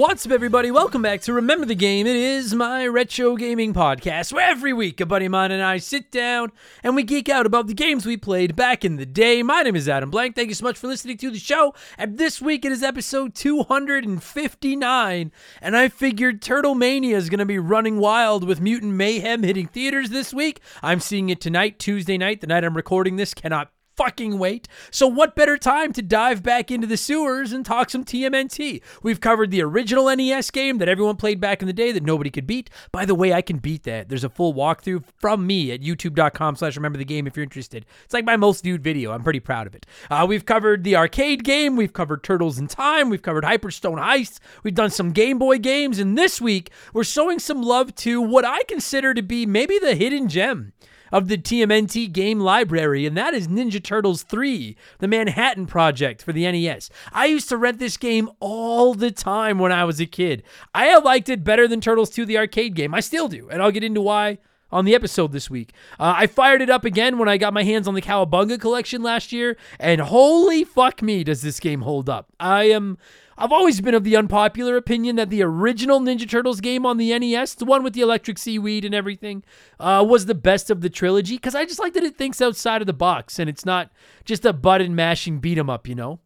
What's up, everybody? Welcome back to Remember the Game. It is my retro gaming podcast where every week a buddy of mine and I sit down and we geek out about the games we played back in the day. My name is Adam Blank. Thank you so much for listening to the show. And this week it is episode 259. And I figured Turtle Mania is going to be running wild with Mutant Mayhem hitting theaters this week. I'm seeing it tonight, Tuesday night, the night I'm recording this. Cannot fucking wait. So, what better time to dive back into the sewers and talk some TMNT? We've covered the original NES game that everyone played back in the day that nobody could beat. By the way, I can beat that. There's a full walkthrough from me at youtube.com slash remember the game if you're interested. It's like my most viewed video. I'm pretty proud of it. Uh, we've covered the arcade game. We've covered Turtles in Time. We've covered Hyperstone Heist. We've done some Game Boy games. And this week, we're showing some love to what I consider to be maybe the hidden gem of the TMNT game library, and that is Ninja Turtles 3, the Manhattan Project for the NES. I used to rent this game all the time when I was a kid. I liked it better than Turtles 2, the arcade game. I still do, and I'll get into why on the episode this week. Uh, I fired it up again when I got my hands on the Cowabunga collection last year, and holy fuck me, does this game hold up. I am I've always been of the unpopular opinion that the original Ninja Turtles game on the NES, the one with the electric seaweed and everything, uh, was the best of the trilogy because I just like that it thinks outside of the box and it's not just a button mashing beat 'em up, you know?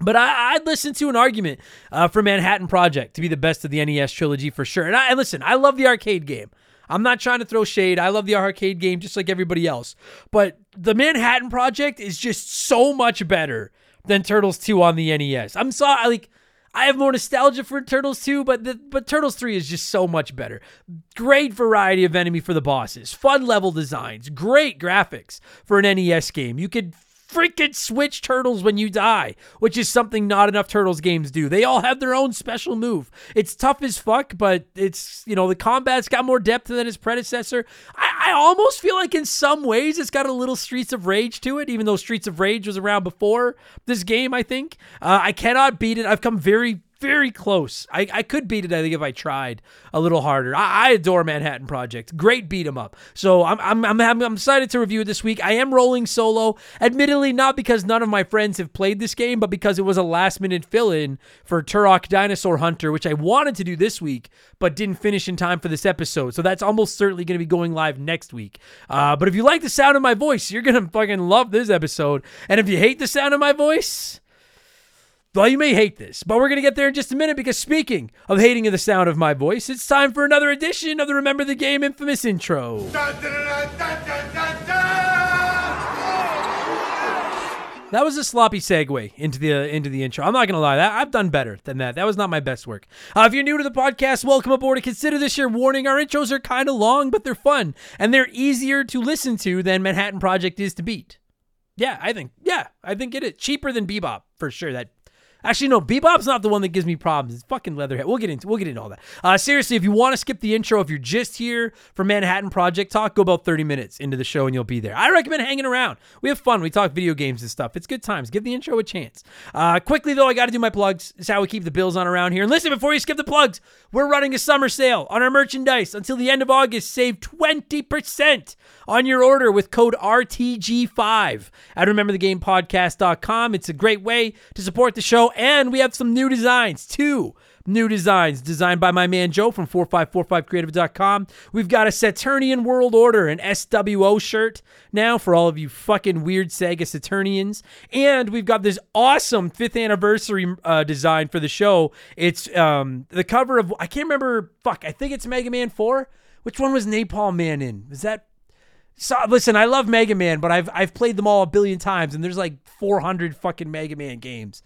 But I, would listen to an argument uh, for Manhattan Project to be the best of the NES trilogy for sure. And I and listen, I love the arcade game. I'm not trying to throw shade. I love the arcade game just like everybody else. But the Manhattan Project is just so much better than Turtles 2 on the NES. I'm sorry, like I have more nostalgia for Turtles 2, but the, but Turtles 3 is just so much better. Great variety of enemy for the bosses, fun level designs, great graphics for an NES game. You could freaking switch turtles when you die, which is something not enough turtles games do. They all have their own special move. It's tough as fuck, but it's, you know, the combat's got more depth than its predecessor. I, I almost feel like in some ways it's got a little Streets of Rage to it, even though Streets of Rage was around before this game, I think. Uh, I cannot beat it. I've come very very close. I, I could beat it, I think, if I tried a little harder. I, I adore Manhattan Project. Great beat 'em up. So I'm, I'm, I'm, I'm excited to review it this week. I am rolling solo, admittedly, not because none of my friends have played this game, but because it was a last minute fill in for Turok Dinosaur Hunter, which I wanted to do this week, but didn't finish in time for this episode. So that's almost certainly going to be going live next week. Uh, but if you like the sound of my voice, you're going to fucking love this episode. And if you hate the sound of my voice, well, you may hate this, but we're going to get there in just a minute because speaking of hating the sound of my voice, it's time for another edition of the Remember the Game infamous intro. That was a sloppy segue into the uh, into the intro. I'm not gonna lie, that I've done better than that. That was not my best work. Uh, if you're new to the podcast, welcome aboard. And consider this your warning: our intros are kind of long, but they're fun and they're easier to listen to than Manhattan Project is to beat. Yeah, I think. Yeah, I think it is cheaper than Bebop for sure. That Actually, no, Bebop's not the one that gives me problems. It's fucking Leatherhead. We'll get into we'll get into all that. Uh, seriously, if you want to skip the intro, if you're just here for Manhattan Project talk, go about 30 minutes into the show and you'll be there. I recommend hanging around. We have fun. We talk video games and stuff. It's good times. Give the intro a chance. Uh, quickly though, I got to do my plugs. It's how we keep the bills on around here. And listen, before you skip the plugs, we're running a summer sale on our merchandise until the end of August. Save 20% on your order with code RTG5 at RememberTheGamePodcast.com. It's a great way to support the show, and we have some new designs too. New designs designed by my man Joe from 4545creative.com. We've got a Saturnian World Order, an SWO shirt now for all of you fucking weird Sega Saturnians. And we've got this awesome fifth anniversary uh, design for the show. It's um, the cover of, I can't remember, fuck, I think it's Mega Man 4. Which one was Napalm Man in? Was that so listen, I love Mega Man, but I've I've played them all a billion times, and there's like 400 fucking Mega Man games.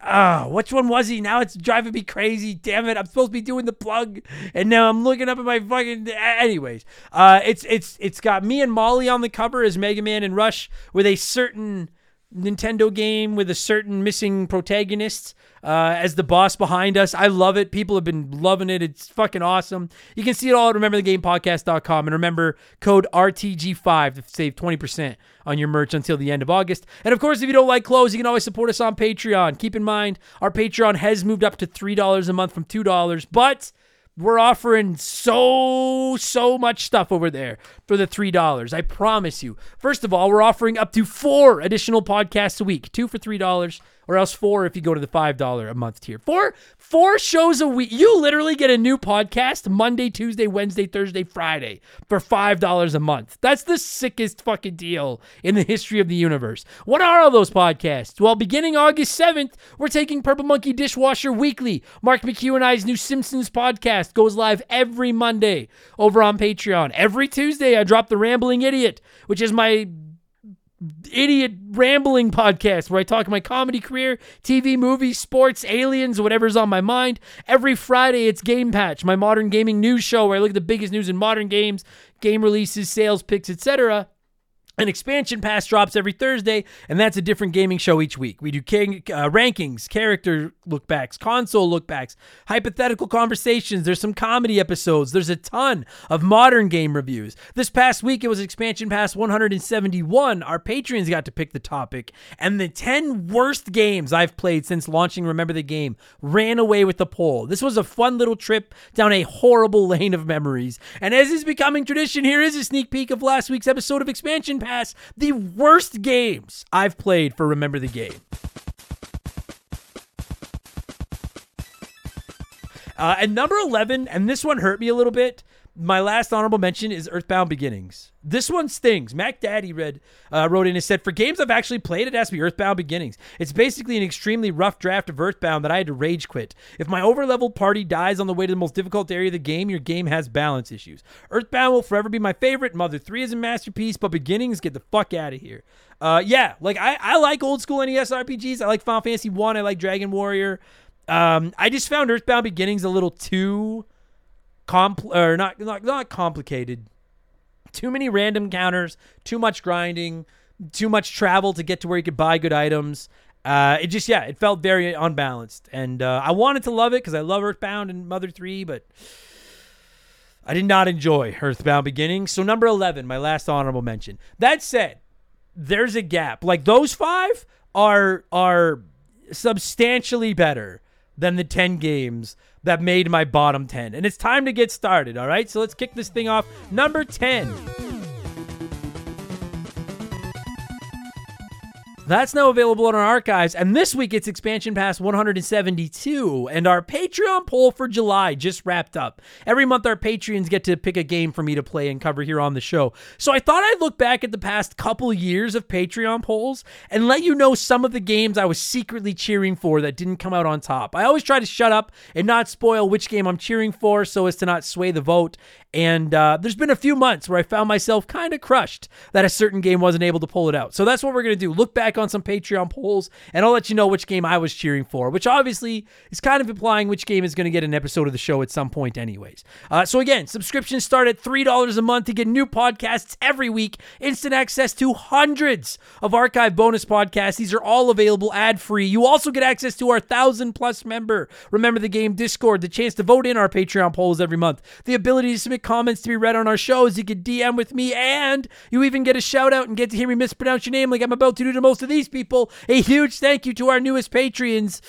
Ah, which one was he? Now it's driving me crazy. Damn it! I'm supposed to be doing the plug, and now I'm looking up at my fucking. Anyways, uh, it's it's it's got me and Molly on the cover as Mega Man and Rush with a certain Nintendo game with a certain missing protagonist uh, as the boss behind us. I love it. People have been loving it. It's fucking awesome. You can see it all at rememberthegamepodcast.com and remember code RTG5 to save 20% on your merch until the end of August. And of course, if you don't like clothes, you can always support us on Patreon. Keep in mind, our Patreon has moved up to $3 a month from $2, but we're offering so, so much stuff over there for the $3. I promise you. First of all, we're offering up to four additional podcasts a week, two for $3 or else four if you go to the five dollar a month tier. Four four shows a week. You literally get a new podcast Monday, Tuesday, Wednesday, Thursday, Friday for five dollars a month. That's the sickest fucking deal in the history of the universe. What are all those podcasts? Well, beginning August seventh, we're taking Purple Monkey Dishwasher Weekly. Mark McHugh and I's new Simpsons podcast goes live every Monday over on Patreon. Every Tuesday, I drop the Rambling Idiot, which is my idiot rambling podcast where I talk my comedy career, TV, movies, sports, aliens, whatever's on my mind. Every Friday, it's Game Patch, my modern gaming news show where I look at the biggest news in modern games, game releases, sales picks, etc. An expansion pass drops every Thursday, and that's a different gaming show each week. We do king, uh, rankings, character lookbacks, console lookbacks, hypothetical conversations. There's some comedy episodes. There's a ton of modern game reviews. This past week, it was expansion pass 171. Our patrons got to pick the topic, and the 10 worst games I've played since launching Remember the Game ran away with the poll. This was a fun little trip down a horrible lane of memories. And as is becoming tradition, here is a sneak peek of last week's episode of Expansion Pass, the worst games I've played for Remember the Game. Uh, and number 11, and this one hurt me a little bit. My last honorable mention is Earthbound Beginnings. This one stings. Mac Daddy read uh, wrote in and said, For games I've actually played, it has to be Earthbound Beginnings. It's basically an extremely rough draft of Earthbound that I had to rage quit. If my overleveled party dies on the way to the most difficult area of the game, your game has balance issues. Earthbound will forever be my favorite. Mother 3 is a masterpiece, but Beginnings, get the fuck out of here. Uh, yeah, like I, I like old school NES RPGs. I like Final Fantasy 1. I like Dragon Warrior. Um, I just found Earthbound Beginnings a little too compl or not, not not complicated. Too many random counters, too much grinding, too much travel to get to where you could buy good items. Uh, it just yeah, it felt very unbalanced, and uh, I wanted to love it because I love Earthbound and Mother Three, but I did not enjoy Earthbound Beginnings. So number eleven, my last honorable mention. That said, there's a gap. Like those five are are substantially better than the 10 games that made my bottom 10. And it's time to get started, all right? So let's kick this thing off. Number 10. That's now available in our archives. And this week it's Expansion Pass 172. And our Patreon poll for July just wrapped up. Every month, our Patreons get to pick a game for me to play and cover here on the show. So I thought I'd look back at the past couple years of Patreon polls and let you know some of the games I was secretly cheering for that didn't come out on top. I always try to shut up and not spoil which game I'm cheering for so as to not sway the vote. And uh, there's been a few months where I found myself kind of crushed that a certain game wasn't able to pull it out. So that's what we're going to do. Look back on some Patreon polls, and I'll let you know which game I was cheering for, which obviously is kind of implying which game is going to get an episode of the show at some point, anyways. Uh, so again, subscriptions start at $3 a month to get new podcasts every week, instant access to hundreds of archive bonus podcasts. These are all available ad free. You also get access to our 1,000 plus member Remember the Game Discord, the chance to vote in our Patreon polls every month, the ability to submit comments to be read on our shows. You can DM with me, and you even get a shout out and get to hear me mispronounce your name like I'm about to do to most of these people. A huge thank you to our newest Patreons.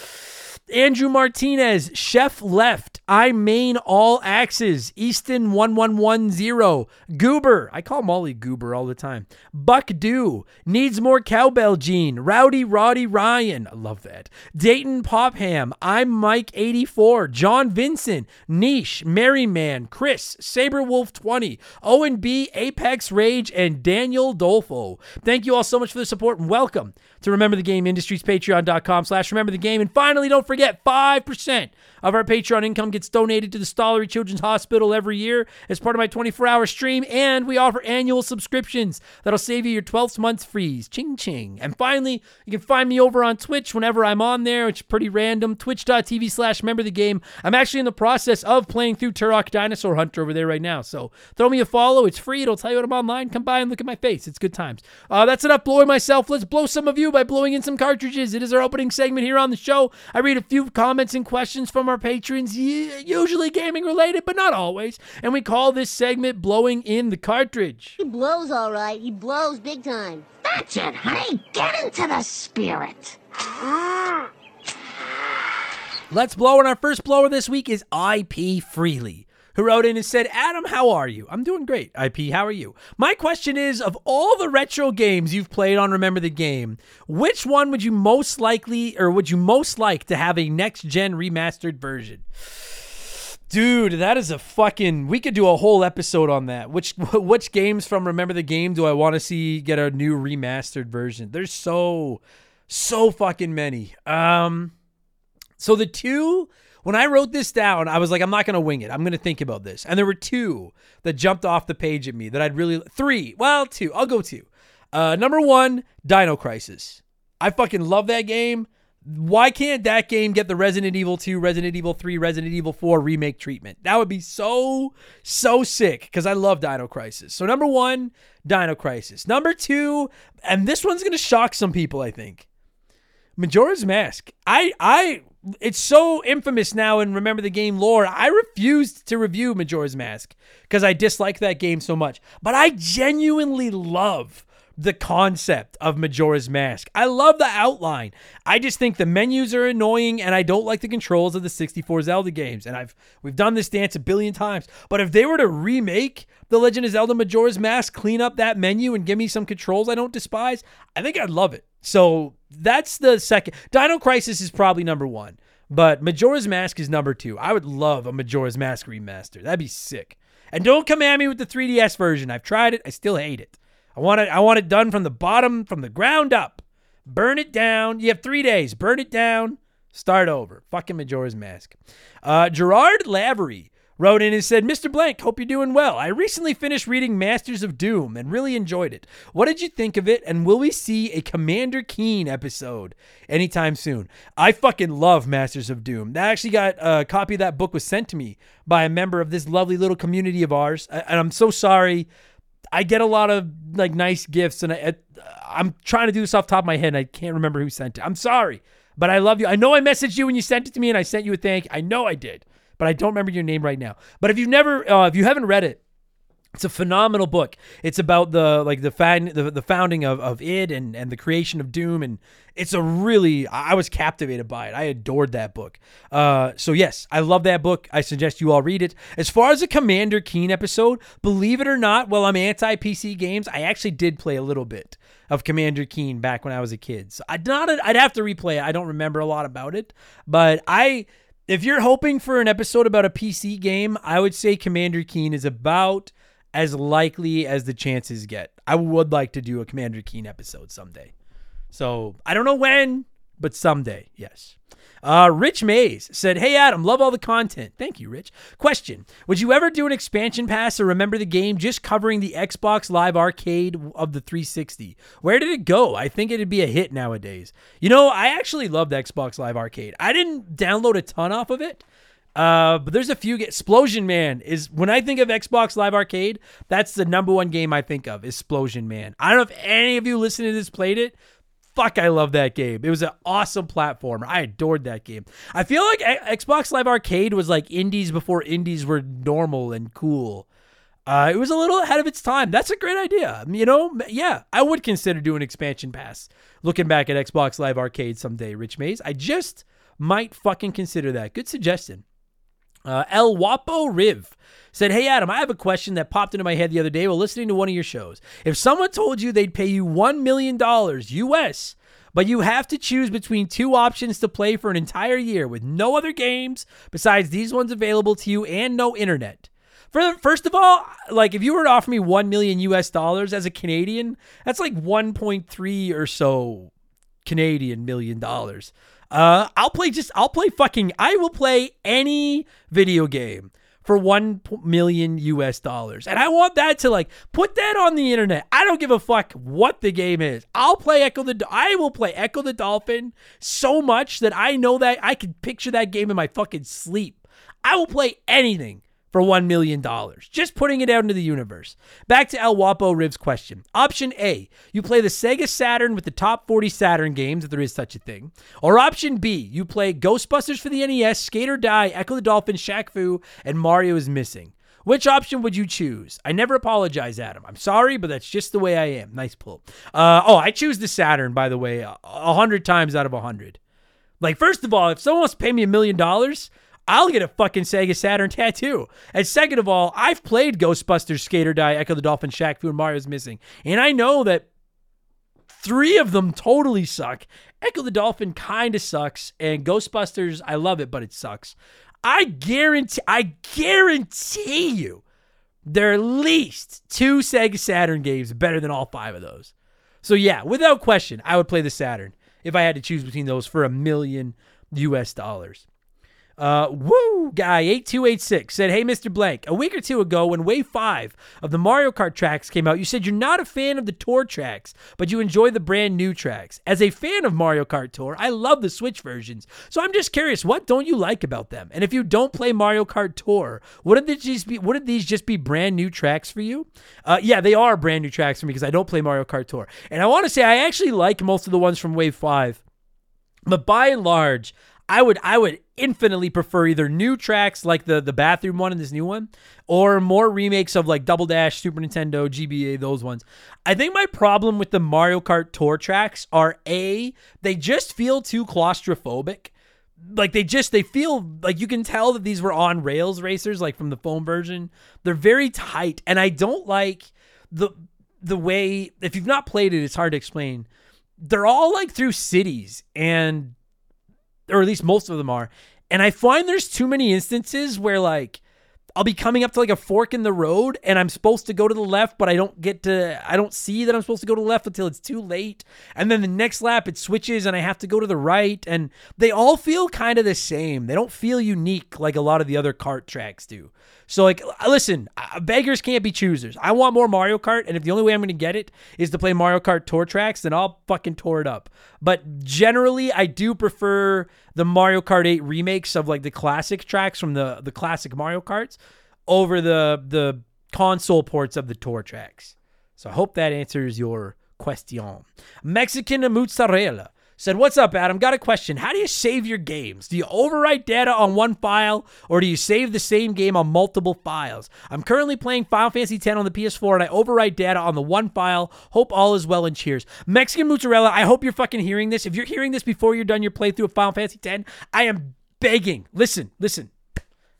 Andrew Martinez, Chef Left, I main all axes, Easton 1110, Goober, I call Molly Goober all the time, Buck Dew, Needs More Cowbell Gene, Rowdy Roddy Ryan, I love that, Dayton Popham, I'm Mike 84, John Vincent, Niche, Merryman, Chris, Saberwolf 20, Owen B, Apex Rage, and Daniel Dolfo. Thank you all so much for the support and welcome to Remember the Game Industries, patreon.com slash remember the game. And finally, don't forget 5% of our Patreon income gets donated to the Stollery Children's Hospital every year as part of my 24 hour stream. And we offer annual subscriptions that'll save you your 12th month's freeze. Ching ching. And finally, you can find me over on Twitch whenever I'm on there, which is pretty random. Twitch.tv slash remember the game. I'm actually in the process of playing through Turok Dinosaur Hunter over there right now. So throw me a follow. It's free. It'll tell you when I'm online. Come by and look at my face. It's good times. Uh, that's enough blowing myself. Let's blow some of you by blowing in some cartridges. It is our opening segment here on the show. I read a few comments and questions from our patrons, usually gaming related, but not always. And we call this segment Blowing in the Cartridge. He blows all right. He blows big time. That's it, honey. Get into the spirit. Let's blow, and our first blower this week is IP Freely who wrote in and said, Adam, how are you? I'm doing great. IP, how are you? My question is of all the retro games you've played on Remember the Game, which one would you most likely or would you most like to have a next gen remastered version? Dude, that is a fucking. We could do a whole episode on that. Which which games from Remember the Game do I want to see get a new remastered version? There's so so fucking many. Um, so the two when I wrote this down, I was like, I'm not going to wing it. I'm going to think about this. And there were two that jumped off the page at me that I'd really, three, well, two. I'll go two. Uh, number one, Dino Crisis. I fucking love that game. Why can't that game get the Resident Evil 2, Resident Evil 3, Resident Evil 4 remake treatment? That would be so, so sick because I love Dino Crisis. So, number one, Dino Crisis. Number two, and this one's going to shock some people, I think. Majora's Mask. I I it's so infamous now and remember the game lore. I refused to review Majora's Mask because I dislike that game so much. But I genuinely love the concept of Majora's Mask. I love the outline. I just think the menus are annoying and I don't like the controls of the 64 Zelda games. And I've we've done this dance a billion times. But if they were to remake The Legend of Zelda Majora's Mask, clean up that menu and give me some controls I don't despise, I think I'd love it. So that's the second. Dino Crisis is probably number one, but Majora's Mask is number two. I would love a Majora's Mask remaster. That'd be sick. And don't come at me with the 3DS version. I've tried it. I still hate it. I want it. I want it done from the bottom, from the ground up. Burn it down. You have three days. Burn it down. Start over. Fucking Majora's Mask. Uh, Gerard Lavery wrote in and said, Mr. Blank, hope you're doing well. I recently finished reading Masters of Doom and really enjoyed it. What did you think of it? And will we see a Commander Keen episode anytime soon? I fucking love Masters of Doom. That actually got a copy of that book was sent to me by a member of this lovely little community of ours. And I'm so sorry. I get a lot of like nice gifts and I, I'm trying to do this off top of my head and I can't remember who sent it. I'm sorry, but I love you. I know I messaged you when you sent it to me and I sent you a thank. I know I did but I don't remember your name right now. But if you've never, uh, if you haven't read it, It's a phenomenal book. It's about the like the fan, the, the founding of, of id and, and the creation of Doom, and it's a really I was captivated by it. I adored that book. Uh, so yes, I love that book. I suggest you all read it. As far as a Commander Keen episode, believe it or not, while I'm anti PC games, I actually did play a little bit of Commander Keen back when I was a kid. So I'd not I'd have to replay it. I don't remember a lot about it, but I if you're hoping for an episode about a PC game, I would say Commander Keen is about as likely as the chances get. I would like to do a Commander Keen episode someday. So I don't know when, but someday, yes. Uh, Rich Mays said, Hey Adam, love all the content. Thank you, Rich. Question Would you ever do an expansion pass or remember the game just covering the Xbox Live Arcade of the 360? Where did it go? I think it'd be a hit nowadays. You know, I actually loved Xbox Live Arcade. I didn't download a ton off of it. Uh, but there's a few. 'Splosion Man is when I think of Xbox Live Arcade, that's the number one game I think of. 'Splosion Man. I don't know if any of you listening to this played it. Fuck, I love that game. It was an awesome platformer. I adored that game. I feel like Xbox Live Arcade was like indies before indies were normal and cool. Uh, it was a little ahead of its time. That's a great idea. You know, yeah, I would consider doing expansion pass. Looking back at Xbox Live Arcade someday, Rich Mays. I just might fucking consider that. Good suggestion. Uh, El Wapo Riv said, Hey, Adam, I have a question that popped into my head the other day while listening to one of your shows. If someone told you they'd pay you $1 million US, but you have to choose between two options to play for an entire year with no other games besides these ones available to you and no internet. For, first of all, like if you were to offer me 1 million US dollars as a Canadian, that's like 1.3 or so Canadian million dollars. Uh, I'll play just I'll play fucking I will play any video game for 1 million US dollars. And I want that to like put that on the internet. I don't give a fuck what the game is. I'll play Echo the I will play Echo the Dolphin so much that I know that I can picture that game in my fucking sleep. I will play anything for $1 million. Just putting it out into the universe. Back to El Wapo Riv's question. Option A, you play the Sega Saturn with the top 40 Saturn games, if there is such a thing. Or option B, you play Ghostbusters for the NES, Skate or Die, Echo the Dolphin, Shaq Fu, and Mario is Missing. Which option would you choose? I never apologize, Adam. I'm sorry, but that's just the way I am. Nice pull. Uh, oh, I choose the Saturn, by the way, a hundred times out of a hundred. Like, first of all, if someone wants to pay me a million dollars, I'll get a fucking Sega Saturn tattoo. And second of all, I've played Ghostbusters, Skate or Die, Echo the Dolphin, Shaq Fu, and Mario's Missing. And I know that three of them totally suck. Echo the Dolphin kind of sucks. And Ghostbusters, I love it, but it sucks. I guarantee, I guarantee you, there are at least two Sega Saturn games better than all five of those. So yeah, without question, I would play the Saturn if I had to choose between those for a million US dollars. Uh, woo guy 8286 said, Hey, Mr. Blank, a week or two ago when Wave 5 of the Mario Kart tracks came out, you said you're not a fan of the Tour tracks, but you enjoy the brand new tracks. As a fan of Mario Kart Tour, I love the Switch versions. So I'm just curious, what don't you like about them? And if you don't play Mario Kart Tour, wouldn't these be, wouldn't these just be brand new tracks for you? Uh, yeah, they are brand new tracks for me because I don't play Mario Kart Tour. And I want to say I actually like most of the ones from Wave 5. But by and large, I would I would infinitely prefer either new tracks like the the bathroom one and this new one, or more remakes of like Double Dash, Super Nintendo, GBA, those ones. I think my problem with the Mario Kart Tour tracks are a they just feel too claustrophobic. Like they just they feel like you can tell that these were on rails racers, like from the phone version. They're very tight, and I don't like the the way if you've not played it, it's hard to explain. They're all like through cities and or at least most of them are. And I find there's too many instances where like I'll be coming up to like a fork in the road and I'm supposed to go to the left, but I don't get to, I don't see that I'm supposed to go to the left until it's too late. And then the next lap it switches and I have to go to the right. And they all feel kind of the same. They don't feel unique like a lot of the other kart tracks do. So, like, uh, listen, uh, beggars can't be choosers. I want more Mario Kart. And if the only way I'm going to get it is to play Mario Kart tour tracks, then I'll fucking tour it up. But generally, I do prefer the Mario Kart 8 remakes of like the classic tracks from the, the classic Mario Karts over the the console ports of the tour tracks. So I hope that answers your question. Mexican mozzarella said, What's up, Adam? Got a question. How do you save your games? Do you overwrite data on one file or do you save the same game on multiple files? I'm currently playing Final Fantasy X on the PS4 and I overwrite data on the one file. Hope all is well and cheers. Mexican Mozzarella, I hope you're fucking hearing this. If you're hearing this before you're done your playthrough of Final Fantasy X, I am begging. Listen, listen.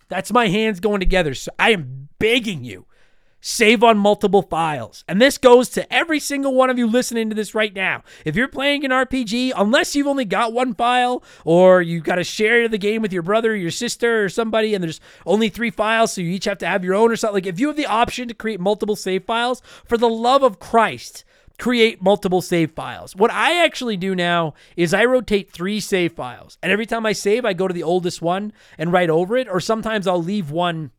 That's my hands going together. So I am begging you save on multiple files. And this goes to every single one of you listening to this right now. If you're playing an RPG, unless you've only got one file or you've got to share the game with your brother or your sister or somebody and there's only three files, so you each have to have your own or something, like if you have the option to create multiple save files, for the love of Christ, create multiple save files. What I actually do now is I rotate three save files. And every time I save, I go to the oldest one and write over it, or sometimes I'll leave one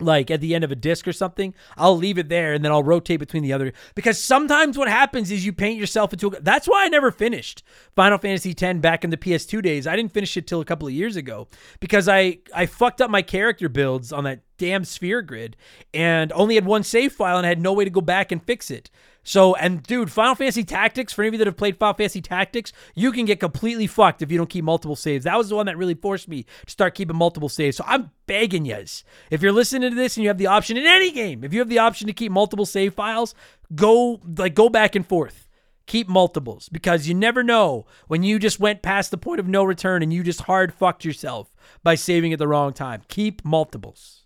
like at the end of a disc or something, I'll leave it there and then I'll rotate between the other. Because sometimes what happens is you paint yourself into a. That's why I never finished Final Fantasy X back in the PS2 days. I didn't finish it till a couple of years ago because I I fucked up my character builds on that damn sphere grid and only had one save file and I had no way to go back and fix it. So, and dude, Final Fantasy Tactics, for any of you that have played Final Fantasy Tactics, you can get completely fucked if you don't keep multiple saves. That was the one that really forced me to start keeping multiple saves. So I'm begging yous. If you're listening to this and you have the option in any game, if you have the option to keep multiple save files, go like go back and forth. Keep multiples because you never know when you just went past the point of no return and you just hard fucked yourself by saving at the wrong time. Keep multiples.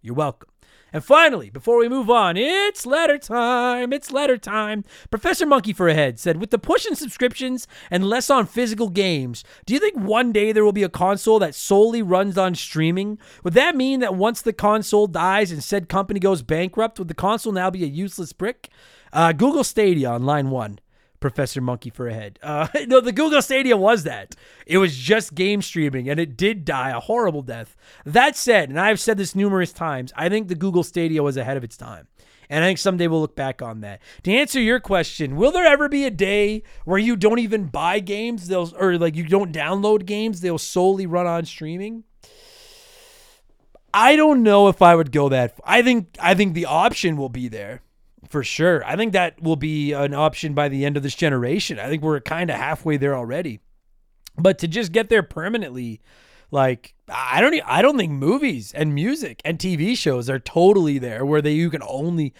You're welcome. And finally, before we move on, it's letter time. It's letter time. Professor Monkey for a Head said, with the push in subscriptions and less on physical games, do you think one day there will be a console that solely runs on streaming? Would that mean that once the console dies and said company goes bankrupt, would the console now be a useless brick? Uh, Google Stadia on line one. Professor Monkey for a head. Uh, no, the Google Stadia was that. It was just game streaming, and it did die a horrible death. That said, and I've said this numerous times, I think the Google Stadia was ahead of its time. And I think someday we'll look back on that. To answer your question, will there ever be a day where you don't even buy games, they'll or like you don't download games, they'll solely run on streaming? I don't know if I would go that. I think I think the option will be there for sure. I think that will be an option by the end of this generation. I think we're kind of halfway there already. But to just get there permanently, like I don't I don't think movies and music and TV shows are totally there where they you can only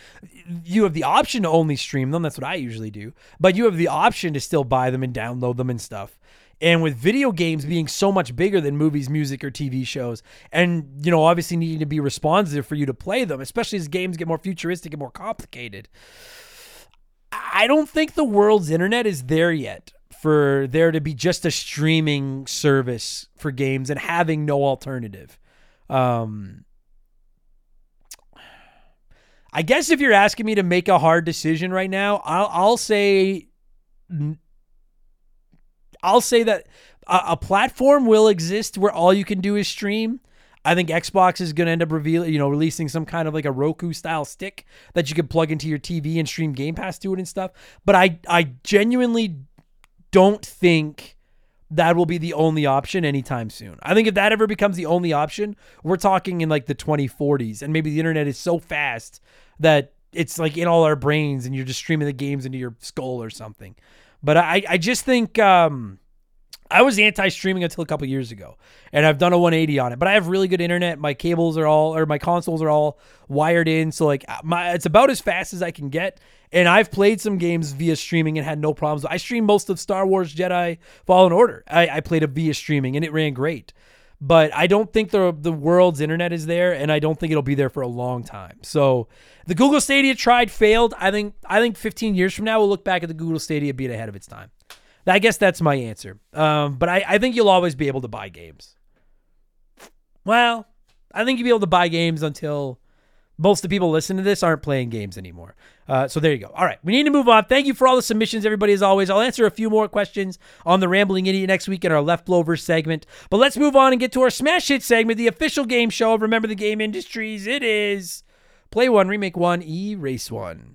you have the option to only stream them. That's what I usually do. But you have the option to still buy them and download them and stuff. And with video games being so much bigger than movies, music, or TV shows, and you know, obviously needing to be responsive for you to play them, especially as games get more futuristic and more complicated, I don't think the world's internet is there yet for there to be just a streaming service for games and having no alternative. Um, I guess if you're asking me to make a hard decision right now, I'll, I'll say I'll say that a, a, platform will exist where all you can do is stream. I think Xbox is going to end up revealing, you know, releasing some kind of like a Roku style stick that you can plug into your TV and stream Game Pass to it and stuff. But I, I genuinely don't think that will be the only option anytime soon. I think if that ever becomes the only option, we're talking in like the 2040s, and maybe the internet is so fast that it's like in all our brains, and you're just streaming the games into your skull or something. But I, I just think um, I was anti-streaming until a couple years ago, and I've done a 180 on it. But I have really good internet. My cables are all, or my consoles are all wired in, so like my it's about as fast as I can get. And I've played some games via streaming and had no problems. I streamed most of Star Wars Jedi Fallen Order. I, I played it via streaming, and it ran great but I don't think the the world's internet is there, and I don't think it'll be there for a long time. So the Google Stadia tried, failed. I think I think 15 years from now we'll look back at the Google Stadia being ahead of its time. I guess that's my answer. Um, but I, I think you'll always be able to buy games. Well, I think you'll be able to buy games until most of the people listening to this aren't playing games anymore. Uh, so there you go. All right, we need to move on. Thank you for all the submissions, everybody. As always, I'll answer a few more questions on the Rambling Idiot next week in our Left Blover segment. But let's move on and get to our Smash Hit segment, the official game show of Remember the Game Industries. It is Play One, Remake One, Erase One.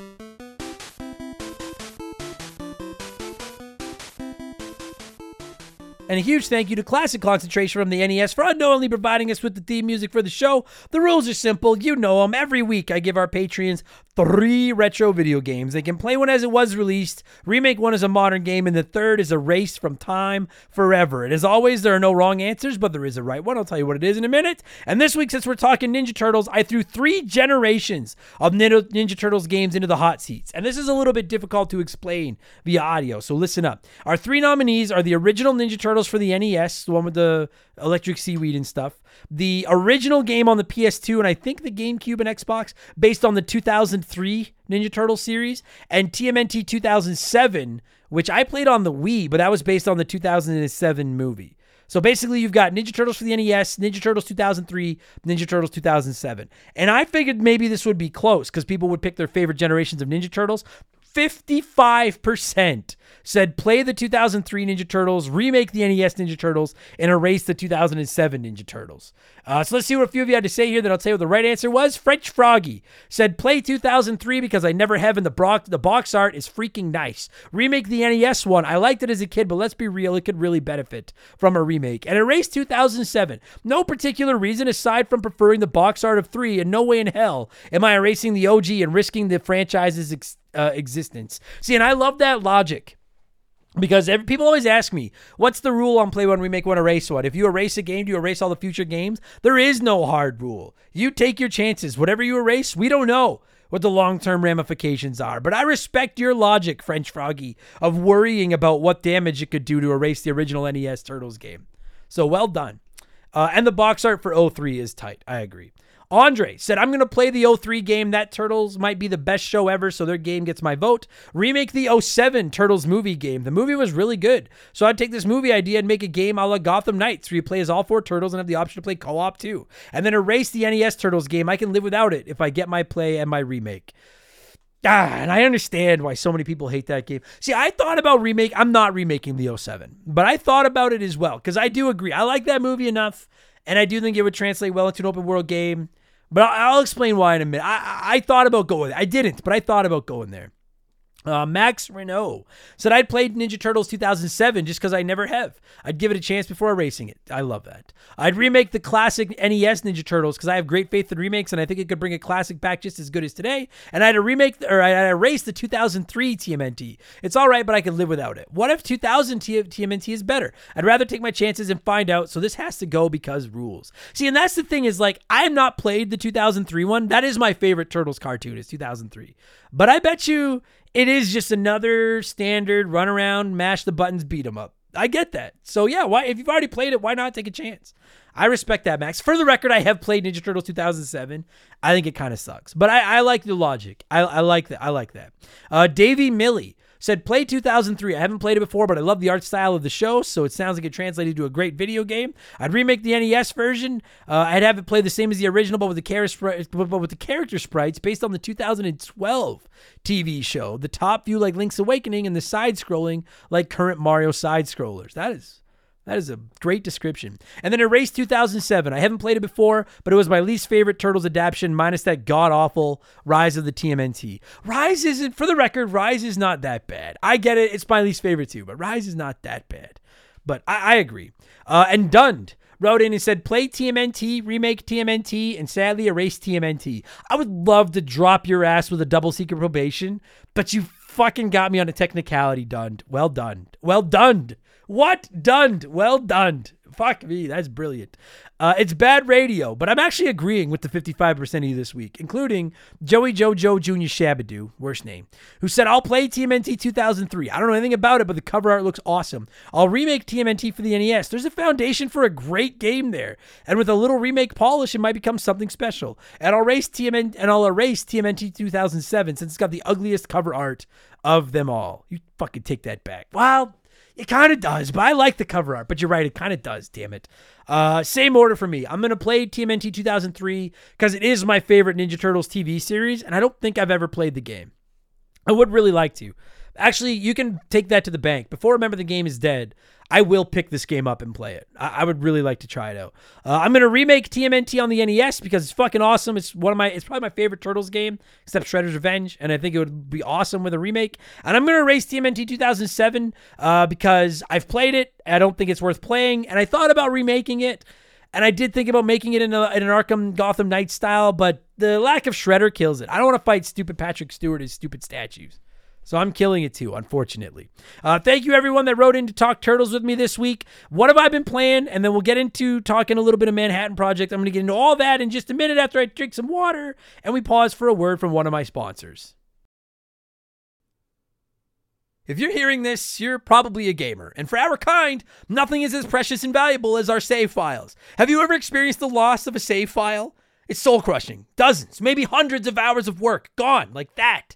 And a huge thank you to Classic Concentration from the NES for unknowingly providing us with the theme music for the show. The rules are simple. You know them. Every week, I give our Patreons three retro video games. They can play one as it was released, remake one as a modern game, and the third is erased from time forever. And as always, there are no wrong answers, but there is a right one. I'll tell you what it is in a minute. And this week, since we're talking Ninja Turtles, I threw three generations of Ninja Turtles games into the hot seats. And this is a little bit difficult to explain via audio, so listen up. Our three nominees are the original Ninja Turtles for the NES, the one with the electric seaweed and stuff, the original game on the PS2, and I think the GameCube and Xbox, based on the 2003 Ninja Turtle series, and TMNT 2007, which I played on the Wii, but that was based on the 2007 movie. So basically, you've got Ninja Turtles for the NES, Ninja Turtles 2003, Ninja Turtles 2007. And I figured maybe this would be close because people would pick their favorite generations of Ninja Turtles. 55% said play the 2003 Ninja Turtles, remake the NES Ninja Turtles, and erase the 2007 Ninja Turtles. Uh, so let's see what a few of you had to say here. Then I'll tell you what the right answer was. French Froggy said play 2003 because I never have, and the, bro- the box art is freaking nice. Remake the NES one. I liked it as a kid, but let's be real, it could really benefit from a remake. And erase 2007. No particular reason aside from preferring the box art of 3, and no way in hell am I erasing the OG and risking the franchise's uh, existence. See, and I love that logic because every, people always ask me, what's the rule on Play One Remake One Erase One? If you erase a game, do you erase all the future games? There is no hard rule. You take your chances. Whatever you erase, we don't know what the long term ramifications are. But I respect your logic, French Froggy, of worrying about what damage it could do to erase the original NES Turtles game. So well done. Uh, and the box art for 03 is tight. I agree. Andre said, I'm going to play the 03 game. That Turtles might be the best show ever, so their game gets my vote. Remake the 07 Turtles movie game. The movie was really good. So I'd take this movie idea and make a game a la Gotham Knights where you play as all four Turtles and have the option to play co op too. And then erase the NES Turtles game. I can live without it if I get my play and my remake. Ah, and I understand why so many people hate that game. See, I thought about remake. I'm not remaking the 07, but I thought about it as well because I do agree. I like that movie enough and I do think it would translate well into an open world game. But I'll, explain why in a minute. I, I thought about going. I didn't, but I thought about going there. Uh, Max Renault said I'd played Ninja Turtles 2007 just because I never have. I'd give it a chance before erasing it. I love that. I'd remake the classic NES Ninja Turtles because I have great faith in remakes and I think it could bring a classic back just as good as today. And I'd remake or I'd erase the 2003 TMNT. It's all right, but I could live without it. What if 2000 T- TMNT is better? I'd rather take my chances and find out. So this has to go because rules. See, and that's the thing is like I have not played the 2003 one. That is my favorite Turtles cartoon. Is 2003. But I bet you it is just another standard run around, mash the buttons, beat them up. I get that. So yeah, why if you've already played it, why not take a chance? I respect that, Max. For the record, I have played Ninja Turtles 2007. I think it kind of sucks, but I, I, like the logic. I, I like that. I like that. Uh, Davey Millie Said play 2003. I haven't played it before, but I love the art style of the show, so it sounds like it translated to a great video game. I'd remake the NES version. Uh, I'd have it play the same as the original, but with the character but with the character sprites based on the 2012 TV show. The top view like Link's Awakening, and the side scrolling like current Mario side scrollers. That is that is a great description. And then Erase 2007. I haven't played it before, but it was my least favorite Turtles adaptation, minus that god awful Rise of the TMNT. Rise isn't, for the record, Rise is not that bad. I get it. It's my least favorite too, but Rise is not that bad. But I, I agree. Uh, and Dund wrote in and said, play TMNT, remake TMNT, and sadly erase TMNT. I would love to drop your ass with a double secret probation, but you fucking got me on a technicality, Dund. Well done. Well done. What? Done. Well done. Fuck me. That's brilliant. Uh, it's bad radio, but I'm actually agreeing with the 55% of you this week, including Joey Jojo Jr. Shabadoo, worst name, who said, I'll play TMNT 2003. I don't know anything about it, but the cover art looks awesome. I'll remake TMNT for the NES. There's a foundation for a great game there. And with a little remake polish, it might become something special. And I'll erase TMN and I'll erase TMNT 2007 since it's got the ugliest cover art of them all. You fucking take that back. Well, it kind of does, but I like the cover art. But you're right, it kind of does. Damn it. Uh, same order for me. I'm gonna play TMNT 2003 because it is my favorite Ninja Turtles TV series, and I don't think I've ever played the game. I would really like to, Actually, you can take that to the bank. Before Remember the Game is dead, I will pick this game up and play it. I, I would really like to try it out. Uh, I'm gonna remake TMNT on the NES because it's fucking awesome. It's one of my, it's probably my favorite Turtles game, except Shredder's Revenge, and I think it would be awesome with a remake. And I'm gonna erase TMNT 2007 uh, because I've played it. I don't think it's worth playing, and I thought about remaking it. And I did think about making it in, a, in an Arkham Gotham Knight style, but the lack of Shredder kills it. I don't want to fight stupid Patrick Stewart as stupid statues. So I'm killing it too, unfortunately. Uh, thank you, everyone that wrote in to talk Turtles with me this week. What have I been playing? And then we'll get into talking a little bit of Manhattan Project. I'm going to get into all that in just a minute after I drink some water and we pause for a word from one of my sponsors. If you're hearing this, you're probably a gamer. And for our kind, nothing is as precious and valuable as our save files. Have you ever experienced the loss of a save file? It's soul crushing. Dozens, maybe hundreds of hours of work gone like that.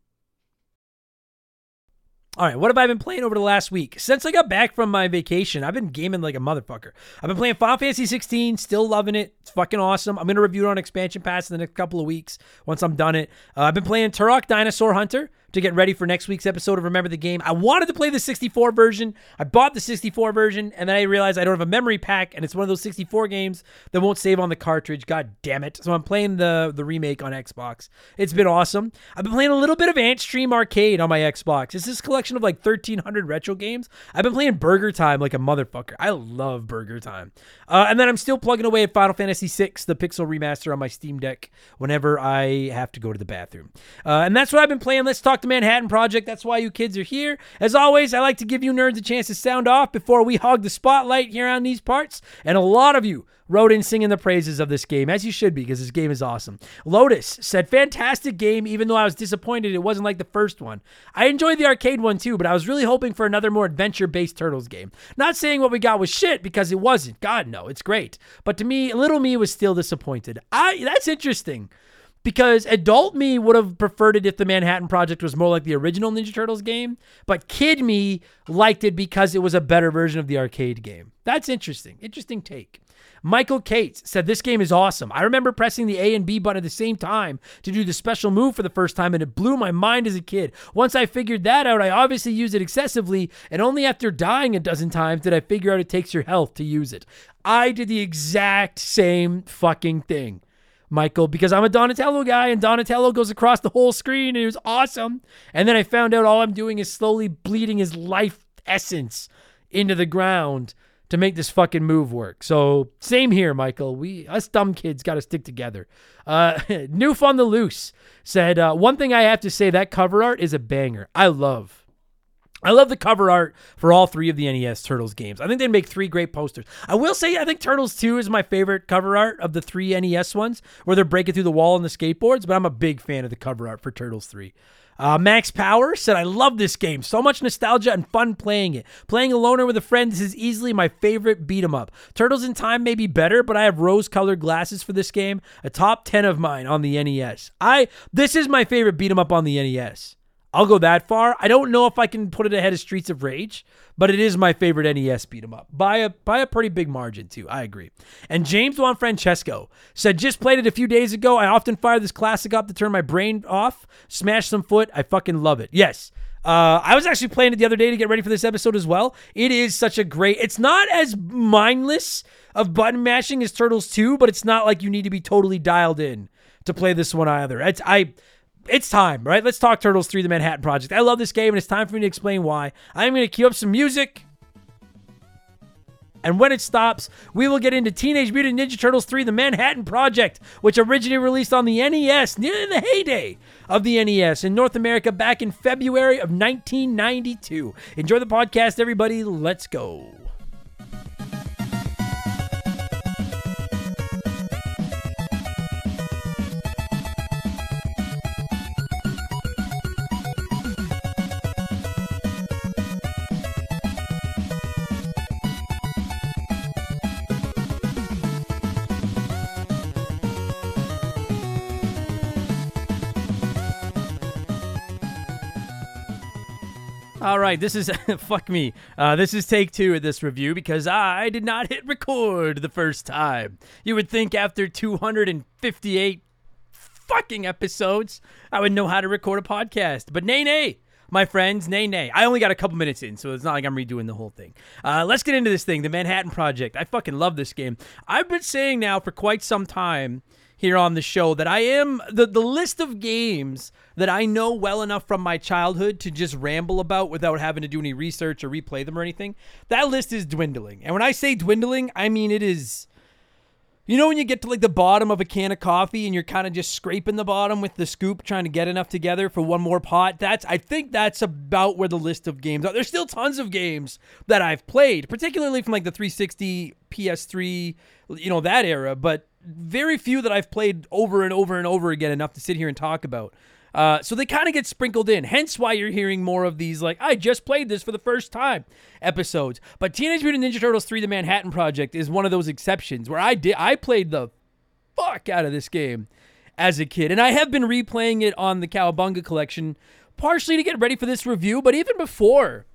All right, what have I been playing over the last week? Since I got back from my vacation, I've been gaming like a motherfucker. I've been playing Final Fantasy 16, still loving it. It's fucking awesome. I'm gonna review it on Expansion Pass in the next couple of weeks once I'm done it. Uh, I've been playing Turok Dinosaur Hunter to get ready for next week's episode of Remember the Game. I wanted to play the 64 version. I bought the 64 version, and then I realized I don't have a memory pack, and it's one of those 64 games that won't save on the cartridge. God damn it! So I'm playing the the remake on Xbox. It's been awesome. I've been playing a little bit of Antstream Arcade on my Xbox. It's this collection of like 1,300 retro games. I've been playing Burger Time like a motherfucker. I love Burger Time. Uh, and then I'm still plugging away at Final Fantasy VI, the Pixel remaster on my Steam Deck whenever I have to go to the bathroom. Uh, and that's what I've been playing. Let's talk the Manhattan Project. That's why you kids are here. As always, I like to give you nerds a chance to sound off before we hog the spotlight here on these parts. And a lot of you wrote in singing the praises of this game, as you should be, because this game is awesome. Lotus said, Fantastic game, even though I was disappointed it wasn't like the first one. I enjoyed the arcade one too, but I was really hoping for another more adventure based Turtles game. Not saying what we got was shit, because it wasn't. God, no, it's great. But to me, little me was still disappointed. I That's interesting because adult me would have preferred it if the Manhattan Project was more like the original Ninja Turtles game, but kid me liked it because it was a better version of the arcade game. That's interesting. Interesting take. Michael Cates said this game is awesome. I remember pressing the A and B button at the same time to do the special move for the first time, and it blew my mind as a kid. Once I figured that out, I obviously used it excessively, and only after dying a dozen times did I figure out it takes your health to use it. I did the exact same fucking thing. Michael, because I'm a Donatello guy and Donatello goes across the whole screen and it was awesome. And then I found out all I'm doing is slowly bleeding his life essence into the ground to make this fucking move work. So same here, Michael. We us dumb kids got to stick together. Uh, Noof on the loose said uh, one thing I have to say that cover art is a banger. I love. I love the cover art for all three of the NES Turtles games. I think they'd make three great posters. I will say, I think Turtles 2 is my favorite cover art of the three NES ones, where they're breaking through the wall on the skateboards, but I'm a big fan of the cover art for Turtles 3. Uh, Max Power said, I love this game. So much nostalgia and fun playing it. Playing alone or with a friend, this is easily my favorite beat 'em up. Turtles in Time may be better, but I have rose colored glasses for this game. A top 10 of mine on the NES. I This is my favorite beat 'em up on the NES. I'll go that far. I don't know if I can put it ahead of Streets of Rage, but it is my favorite NES beat 'em up by a by a pretty big margin too. I agree. And James Juan Francesco said, "Just played it a few days ago. I often fire this classic up to turn my brain off, smash some foot. I fucking love it. Yes." Uh, I was actually playing it the other day to get ready for this episode as well. It is such a great. It's not as mindless of button mashing as Turtles 2, but it's not like you need to be totally dialed in to play this one either. It's I it's time, right? Let's talk Turtles 3 The Manhattan Project. I love this game, and it's time for me to explain why. I'm going to cue up some music. And when it stops, we will get into Teenage Mutant Ninja Turtles 3 The Manhattan Project, which originally released on the NES near the heyday of the NES in North America back in February of 1992. Enjoy the podcast, everybody. Let's go. All right, this is fuck me. Uh, this is take two of this review because I did not hit record the first time. You would think after 258 fucking episodes, I would know how to record a podcast, but nay, nay. My friends, nay, nay. I only got a couple minutes in, so it's not like I'm redoing the whole thing. Uh, let's get into this thing, the Manhattan Project. I fucking love this game. I've been saying now for quite some time here on the show that I am the the list of games that I know well enough from my childhood to just ramble about without having to do any research or replay them or anything. That list is dwindling. And when I say dwindling, I mean it is you know when you get to like the bottom of a can of coffee and you're kind of just scraping the bottom with the scoop trying to get enough together for one more pot? That's I think that's about where the list of games are. There's still tons of games that I've played, particularly from like the 360, PS3, you know, that era, but very few that I've played over and over and over again enough to sit here and talk about. Uh, so they kind of get sprinkled in. Hence why you're hearing more of these, like, I just played this for the first time episodes. But Teenage Mutant Ninja Turtles 3 The Manhattan Project is one of those exceptions where I did I played the fuck out of this game as a kid. And I have been replaying it on the Cowabunga collection, partially to get ready for this review, but even before,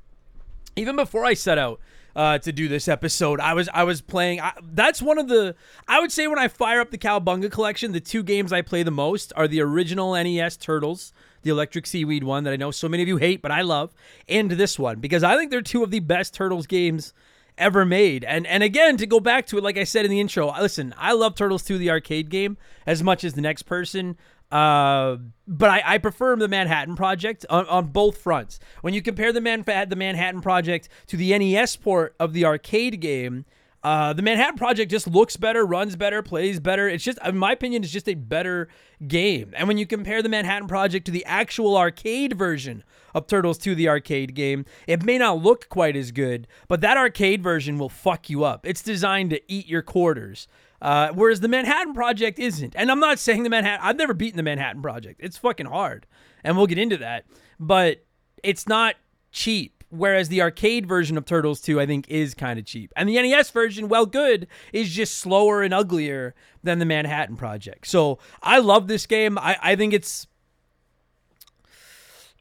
even before I set out uh, to do this episode. I was I was playing. I, that's one of the. I would say when I fire up the Cowabunga collection, the two games I play the most are the original NES Turtles, the Electric Seaweed one that I know so many of you hate, but I love, and this one because I think they're two of the best Turtles games ever made. And and again, to go back to it, like I said in the intro, listen, I love Turtles 2, the arcade game, as much as the next person. Uh, but I, I prefer the Manhattan Project on, on both fronts. When you compare the the Manhattan Project to the NES port of the arcade game, uh, the Manhattan Project just looks better, runs better, plays better. It's just, in my opinion, it's just a better game. And when you compare the Manhattan Project to the actual arcade version of Turtles 2, the arcade game, it may not look quite as good, but that arcade version will fuck you up. It's designed to eat your quarters. Uh, whereas the Manhattan Project isn't. And I'm not saying the Manhattan, I've never beaten the Manhattan Project. It's fucking hard. And we'll get into that. But it's not cheap. Whereas the arcade version of Turtles 2, I think, is kind of cheap. And the NES version, well, good, is just slower and uglier than the Manhattan Project. So I love this game. I, I think it's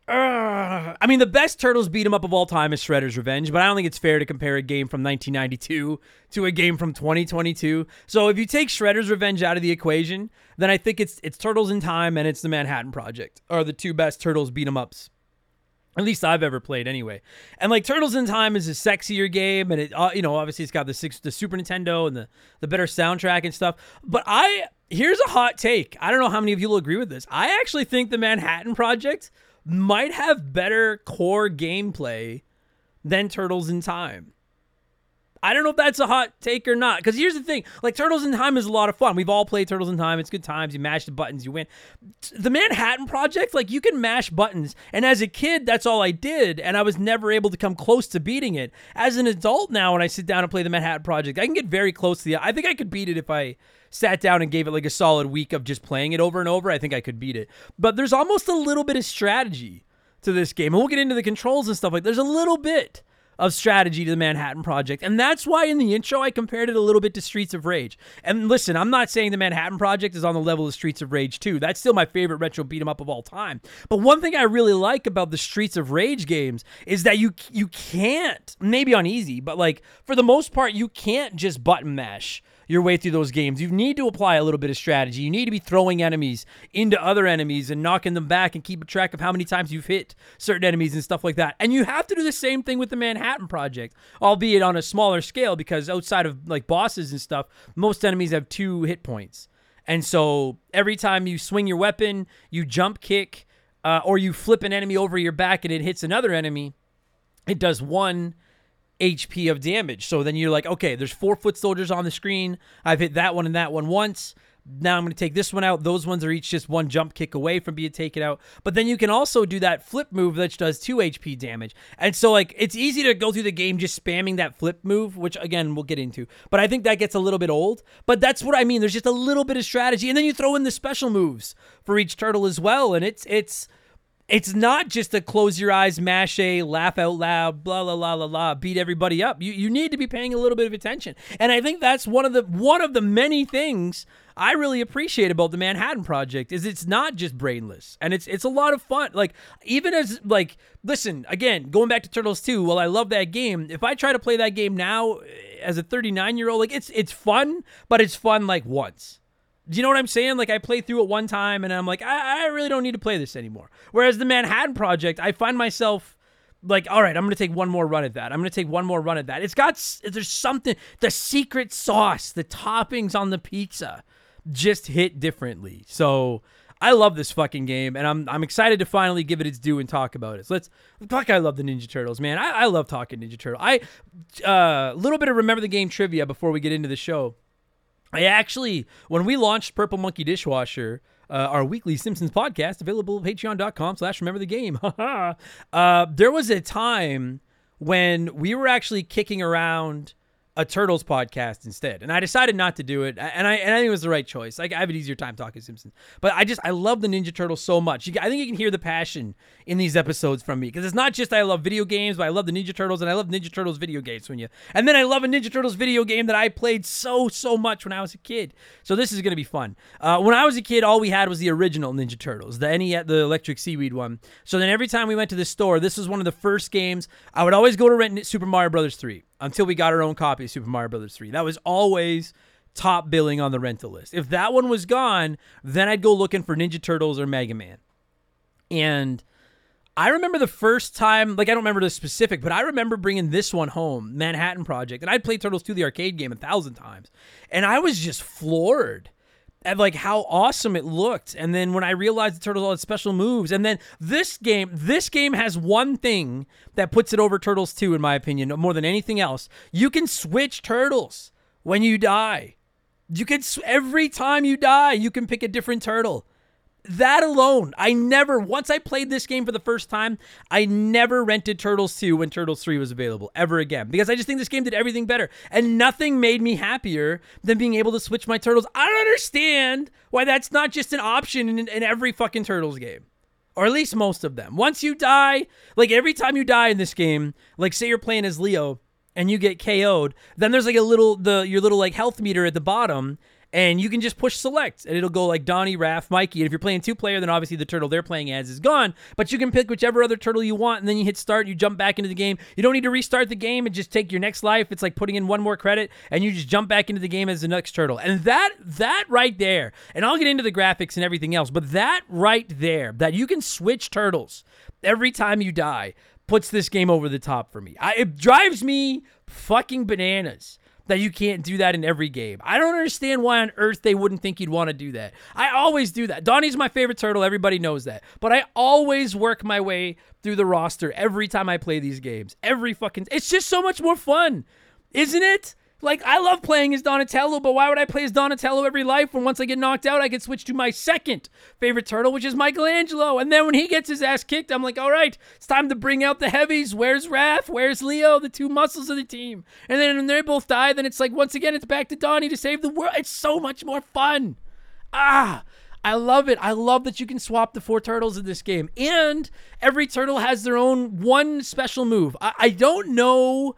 I mean, the best Turtles beat 'em up of all time is Shredder's Revenge, but I don't think it's fair to compare a game from 1992 to a game from 2022. So if you take Shredder's Revenge out of the equation, then I think it's it's Turtles in Time and it's the Manhattan Project are the two best Turtles beat 'em ups. At least I've ever played, anyway. And like Turtles in Time is a sexier game, and it uh, you know obviously it's got the six the Super Nintendo and the the better soundtrack and stuff. But I here's a hot take. I don't know how many of you will agree with this. I actually think the Manhattan Project might have better core gameplay than Turtles in Time. I don't know if that's a hot take or not. Because here's the thing: like Turtles in Time is a lot of fun. We've all played Turtles in Time. It's good times. You mash the buttons, you win. The Manhattan Project, like you can mash buttons. And as a kid, that's all I did, and I was never able to come close to beating it. As an adult now, when I sit down and play the Manhattan Project, I can get very close to the. I think I could beat it if I sat down and gave it like a solid week of just playing it over and over. I think I could beat it. But there's almost a little bit of strategy to this game, and we'll get into the controls and stuff like. There's a little bit of strategy to the Manhattan Project. And that's why in the intro I compared it a little bit to Streets of Rage. And listen, I'm not saying the Manhattan Project is on the level of Streets of Rage 2. That's still my favorite retro beat 'em up of all time. But one thing I really like about the Streets of Rage games is that you you can't, maybe on easy, but like for the most part you can't just button mash your way through those games. You need to apply a little bit of strategy. You need to be throwing enemies into other enemies and knocking them back and keep track of how many times you've hit certain enemies and stuff like that. And you have to do the same thing with the Manhattan Project, albeit on a smaller scale because outside of like bosses and stuff, most enemies have two hit points. And so every time you swing your weapon, you jump kick, uh, or you flip an enemy over your back and it hits another enemy, it does one HP of damage. So then you're like, okay, there's four foot soldiers on the screen. I've hit that one and that one once. Now I'm going to take this one out. Those ones are each just one jump kick away from being taken out. But then you can also do that flip move that does 2 HP damage. And so, like, it's easy to go through the game just spamming that flip move, which, again, we'll get into. But I think that gets a little bit old. But that's what I mean. There's just a little bit of strategy. And then you throw in the special moves for each turtle as well. And it's, it's, it's not just a close your eyes, mash a, laugh out loud, blah blah blah blah blah, beat everybody up. You you need to be paying a little bit of attention, and I think that's one of the one of the many things I really appreciate about the Manhattan Project is it's not just brainless, and it's it's a lot of fun. Like even as like listen again, going back to Turtles 2, Well, I love that game, if I try to play that game now as a 39 year old, like it's it's fun, but it's fun like once. Do you know what I'm saying? Like I play through it one time and I'm like, I, I really don't need to play this anymore. Whereas the Manhattan Project, I find myself like, all right, I'm gonna take one more run at that. I'm gonna take one more run at that. It's got there's something the secret sauce, the toppings on the pizza, just hit differently. So I love this fucking game, and I'm I'm excited to finally give it its due and talk about it. So let's fuck. I love the Ninja Turtles, man. I, I love talking Ninja Turtle. I a uh, little bit of remember the game trivia before we get into the show. I actually, when we launched Purple Monkey Dishwasher, uh, our weekly Simpsons podcast, available at patreon.com slash remember the game. uh, there was a time when we were actually kicking around a Turtles podcast instead. And I decided not to do it. And I and I think it was the right choice. Like I have an easier time talking Simpsons. But I just I love the Ninja Turtles so much. You, I think you can hear the passion in these episodes from me because it's not just I love video games, but I love the Ninja Turtles and I love Ninja Turtles video games when you. And then I love a Ninja Turtles video game that I played so so much when I was a kid. So this is to be fun. Uh, when I was a kid, all we had was the original Ninja Turtles, the NES, the Electric Seaweed one. So then every time we went to the store, this was one of the first games I would always go to rent Super Mario Brothers 3 until we got our own copy of Super Mario Brothers 3. That was always top billing on the rental list. If that one was gone, then I'd go looking for Ninja Turtles or Mega Man. And I remember the first time, like I don't remember the specific, but I remember bringing this one home, Manhattan Project, and I'd played Turtles 2 the arcade game a thousand times, and I was just floored at like how awesome it looked. And then when I realized the Turtles all had special moves, and then this game, this game has one thing that puts it over Turtles 2, in my opinion, more than anything else. You can switch turtles when you die. You can every time you die, you can pick a different turtle that alone, I never, once I played this game for the first time, I never rented Turtles 2 when Turtles 3 was available ever again because I just think this game did everything better. And nothing made me happier than being able to switch my Turtles. I don't understand why that's not just an option in, in every fucking Turtles game. Or at least most of them. Once you die, like every time you die in this game, like say you're playing as Leo and you get KO'd, then there's like a little, the your little like health meter at the bottom and you can just push select and it'll go like Donnie, Raph, Mikey. And if you're playing two player, then obviously the turtle they're playing as is gone. But you can pick whichever other turtle you want, and then you hit start. You jump back into the game. You don't need to restart the game and just take your next life. It's like putting in one more credit, and you just jump back into the game as the next turtle. And that that right there, and I'll get into the graphics and everything else, but that right there, that you can switch turtles every time you die, puts this game over the top for me. I, it drives me fucking bananas that you can't do that in every game. I don't understand why on earth they wouldn't think you'd want to do that. I always do that. Donnie's my favorite turtle. Everybody knows that. But I always work my way through the roster every time I play these games. Every fucking. It's just so much more fun isn't it? Like I love playing as Donatello, but why would I play as Donatello every life when once I get knocked out, I can switch to my second favorite turtle, which is Michelangelo. And then when he gets his ass kicked, I'm like, all right, it's time to bring out the heavies. Where's Raph? Where's Leo? The two muscles of the team. And then when they both die, then it's like once again, it's back to Donnie to save the world. It's so much more fun. Ah, I love it. I love that you can swap the four turtles in this game. And every turtle has their own one special move. I, I don't know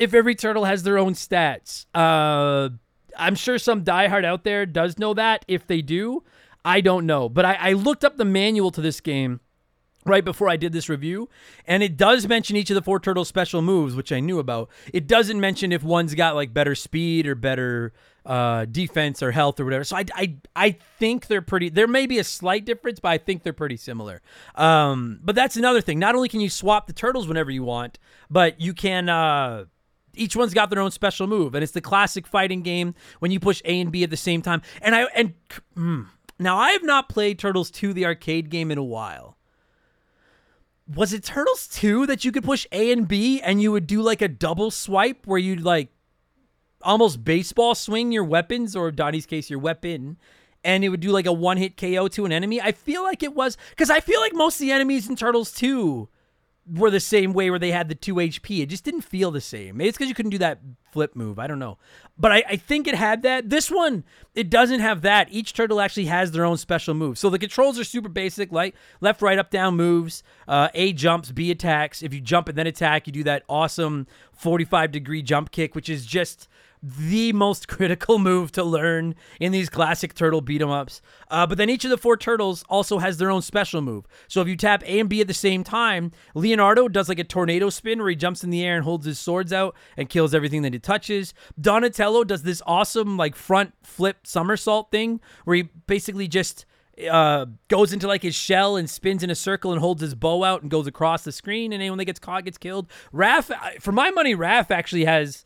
if every turtle has their own stats. Uh, I'm sure some diehard out there does know that. If they do, I don't know. But I, I looked up the manual to this game right before I did this review, and it does mention each of the four turtles' special moves, which I knew about. It doesn't mention if one's got like better speed or better uh, defense or health or whatever. So I, I, I think they're pretty. There may be a slight difference, but I think they're pretty similar. Um, but that's another thing. Not only can you swap the turtles whenever you want, but you can. Uh, each one's got their own special move, and it's the classic fighting game when you push A and B at the same time. And I and mm, now I have not played Turtles 2, the arcade game, in a while. Was it Turtles 2 that you could push A and B and you would do like a double swipe where you'd like almost baseball swing your weapons, or Donnie's case, your weapon, and it would do like a one hit KO to an enemy? I feel like it was because I feel like most of the enemies in Turtles 2 were the same way where they had the 2 HP. It just didn't feel the same. Maybe it's because you couldn't do that flip move. I don't know. But I, I, think it had that. This one, it doesn't have that. Each turtle actually has their own special move. So the controls are super basic, like left, right, up, down moves. Uh, a jumps, B attacks. If you jump and then attack, you do that awesome 45 degree jump kick, which is just the most critical move to learn in these classic turtle beat 'em ups. Uh, but then each of the four turtles also has their own special move. So if you tap A and B at the same time, Leonardo does like a tornado spin where he jumps in the air and holds his swords out and kills everything that he touches. Donatello does this awesome like front flip somersault thing where he basically just uh, goes into like his shell and spins in a circle and holds his bo out and goes across the screen. And anyone that gets caught gets killed. Raph, for my money, Raph actually has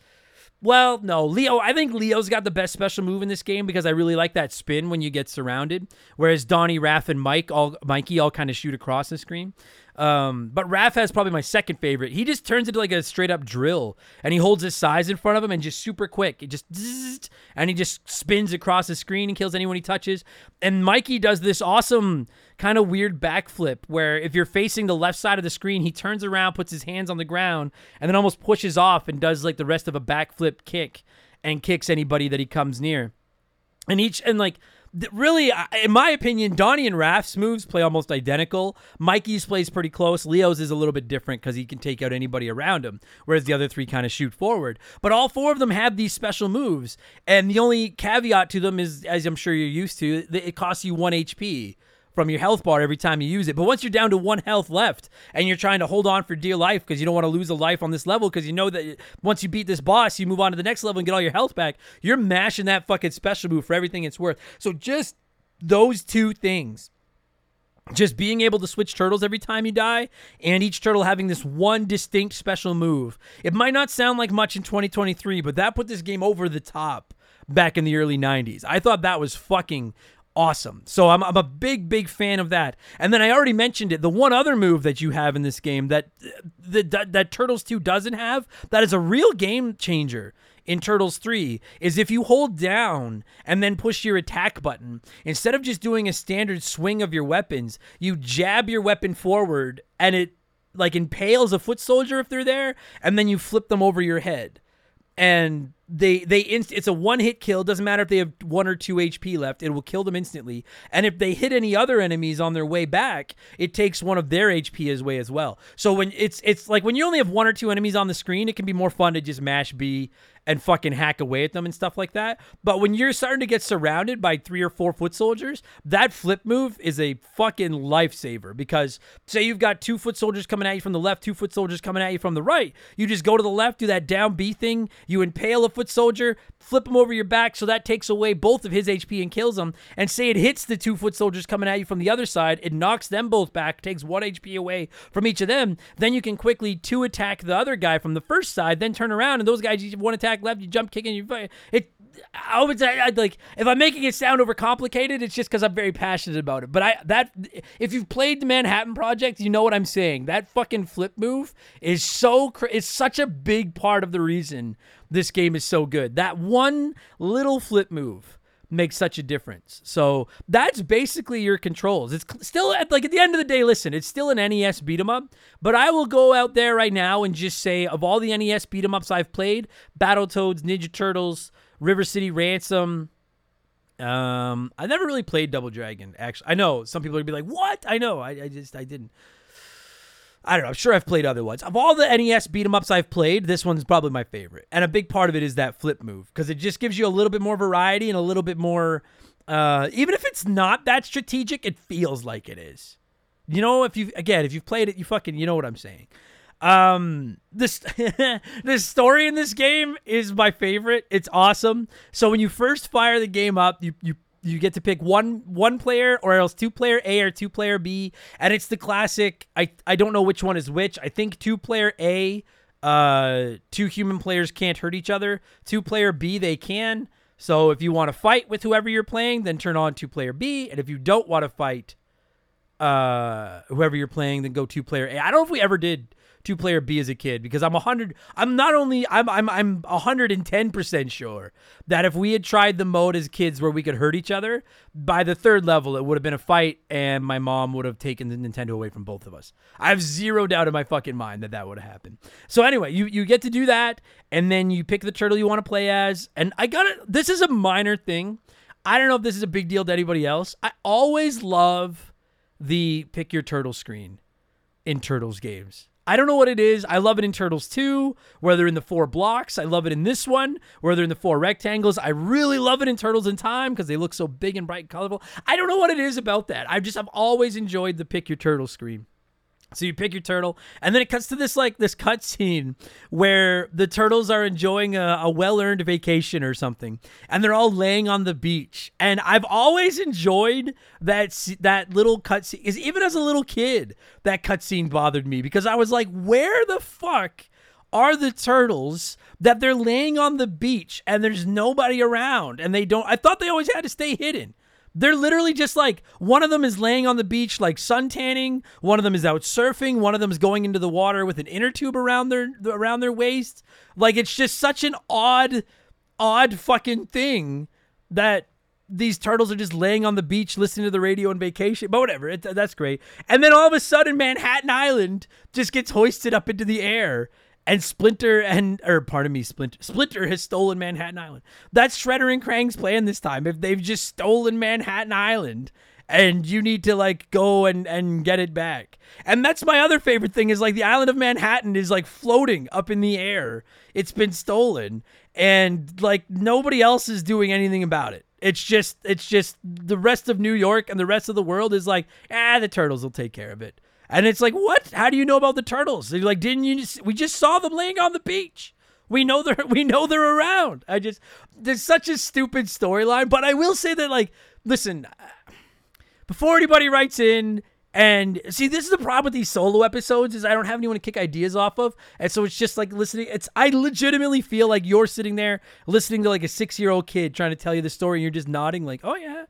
well, no, Leo. I think Leo's got the best special move in this game because I really like that spin when you get surrounded. Whereas Donnie, Raph, and Mike all Mikey all kind of shoot across the screen. Um, but Raph has probably my second favorite. He just turns into like a straight up drill, and he holds his sais in front of him and just super quick. He just and he just spins across the screen and kills anyone he touches. And Mikey does this awesome kind of weird backflip where if you're facing the left side of the screen, he turns around, puts his hands on the ground, and then almost pushes off and does like the rest of a backflip kick and kicks anybody that he comes near. And each and like really, in my opinion, Donnie and Raph's moves play almost identical. Mikey's plays pretty close. Leo's is a little bit different because he can take out anybody around him, whereas the other three kind of shoot forward. But all four of them have these special moves, and the only caveat to them is, as I'm sure you're used to, it costs you one HP from your health bar every time you use it. But once you're down to one health left and you're trying to hold on for dear life because you don't want to lose a life on this level because you know that once you beat this boss, you move on to the next level and get all your health back, you're mashing that fucking special move for everything it's worth. So just those two things just being able to switch turtles every time you die and each turtle having this one distinct special move. It might not sound like much in 2023, but that put this game over the top back in the early 90s. I thought that was fucking awesome. So I'm, I'm a big, big fan of that. And then I already mentioned it. The one other move that you have in this game that that, that Turtles 2 doesn't have, that is a real game changer in Turtles 3 is if you hold down and then push your attack button, instead of just doing a standard swing of your weapons, you jab your weapon forward and it like impales a foot soldier if they're there, and then you flip them over your head. And they they inst- it's a one hit kill doesn't matter if they have one or two hp left it will kill them instantly and if they hit any other enemies on their way back it takes one of their hp as as well so when it's it's like when you only have one or two enemies on the screen it can be more fun to just mash b and fucking hack away at them and stuff like that. But when you're starting to get surrounded by three or four foot soldiers, that flip move is a fucking lifesaver because say you've got two foot soldiers coming at you from the left, two foot soldiers coming at you from the right. You just go to the left, do that down B thing, you impale a foot soldier, flip him over your back so that takes away both of his HP and kills him. And say it hits the two foot soldiers coming at you from the other side, it knocks them both back, takes one HP away from each of them. Then you can quickly two attack the other guy from the first side, then turn around and those guys one attack left, you jump kicking, you it I would say I'd like if I'm making it sound overcomplicated, it's just because I'm very passionate about it. But I that if you've played the Manhattan Project, you know what I'm saying. That fucking flip move is so it's such a big part of the reason this game is so good. That one little flip move makes such a difference. So that's basically your controls. It's still at like at the end of the day, listen, it's still an NES beat 'em up, but I will go out there right now and just say of all the NES beat 'em ups I've played, Battletoads, Ninja Turtles, River City Ransom, um, I never really played Double Dragon. Actually, I know some people would be like, "What?" I know. I, I just I didn't. I don't know. I'm sure I've played other ones. Of all the NES beat 'em ups I've played, this one's probably my favorite. And a big part of it is that flip move because it just gives you a little bit more variety and a little bit more. Uh, even if it's not that strategic, it feels like it is. You know, if you again, if you've played it, you fucking you know what I'm saying. Um, this the story in this game is my favorite. It's awesome. So when you first fire the game up, you you you get to pick one one player or else two player A or two player B, and it's the classic. I I don't know which one is which. I think two player A, uh, two human players can't hurt each other. Two player B they can. So if you want to fight with whoever you're playing, then turn on two player B, and if you don't want to fight, uh, whoever you're playing, then go two player A. I don't know if we ever did two player B as a kid because I'm a hundred. I'm not only I'm I'm I'm hundred and ten percent sure that if we had tried the mode as kids where we could hurt each other, by the third level it would have been a fight, and my mom would have taken the Nintendo away from both of us. I have zero doubt in my fucking mind that that would have happened. So anyway, you you get to do that, and then you pick the turtle you want to play as, and I got it. This is a minor thing. I don't know if this is a big deal to anybody else. I always love the pick your turtle screen in Turtles games. I don't know what it is. I love it in Turtles 2, where they're in the four blocks. I love it in this one, where they're in the four rectangles. I really love it in Turtles in Time because they look so big and bright and colorful. I don't know what it is about that. I've just I've always enjoyed the pick your turtle screen. So you pick your turtle, and then it cuts to this like this cut scene where the turtles are enjoying a, a well-earned vacation or something, and they're all laying on the beach. And I've always enjoyed that that little cut scene. Is even as a little kid, that cut scene bothered me because I was like, where the fuck are the turtles that they're laying on the beach and there's nobody around and they don't? I thought they always had to stay hidden. They're literally just like one of them is laying on the beach like sun tanning, one of them is out surfing, one of them is going into the water with an inner tube around their around their waist. Like it's just such an odd odd fucking thing that these turtles are just laying on the beach listening to the radio on vacation. But whatever, it, that's great. And then all of a sudden Manhattan Island just gets hoisted up into the air and Splinter and or pardon me, Splinter Splinter has stolen Manhattan Island. That's Shredder and Krang's plan this time. If they've just stolen Manhattan Island and you need to like go and and get it back. And that's my other favorite thing is like the island of Manhattan is like floating up in the air. It's been stolen and like nobody else is doing anything about it. It's just it's just the rest of New York and the rest of the world is like, ah, the turtles will take care of it. And it's like, what? How do you know about the turtles? They're like, didn't you? Just, we just saw them laying on the beach. We know they're we know they're around. I just there's such a stupid storyline, but I will say that like, listen, before anybody writes in and see this is the problem with these solo episodes is I don't have anyone to kick ideas off of, and so it's just like listening. It's I legitimately feel like you're sitting there listening to like a six year old kid trying to tell you the story, and you're just nodding like, oh yeah,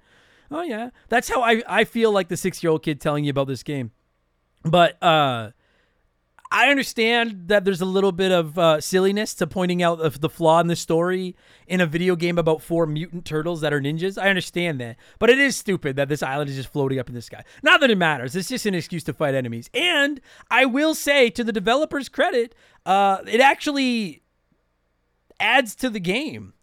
oh yeah. That's how I I feel like the six year old kid telling you about this game. But uh, I understand that there's a little bit of uh, silliness to pointing out the, flaw in the story in a video game about four mutant turtles that are ninjas. I understand that, but it is stupid that this island is just floating up in the sky. Not that it matters; it's just an excuse to fight enemies. And I will say, to the developers' credit, uh, it actually adds to the game.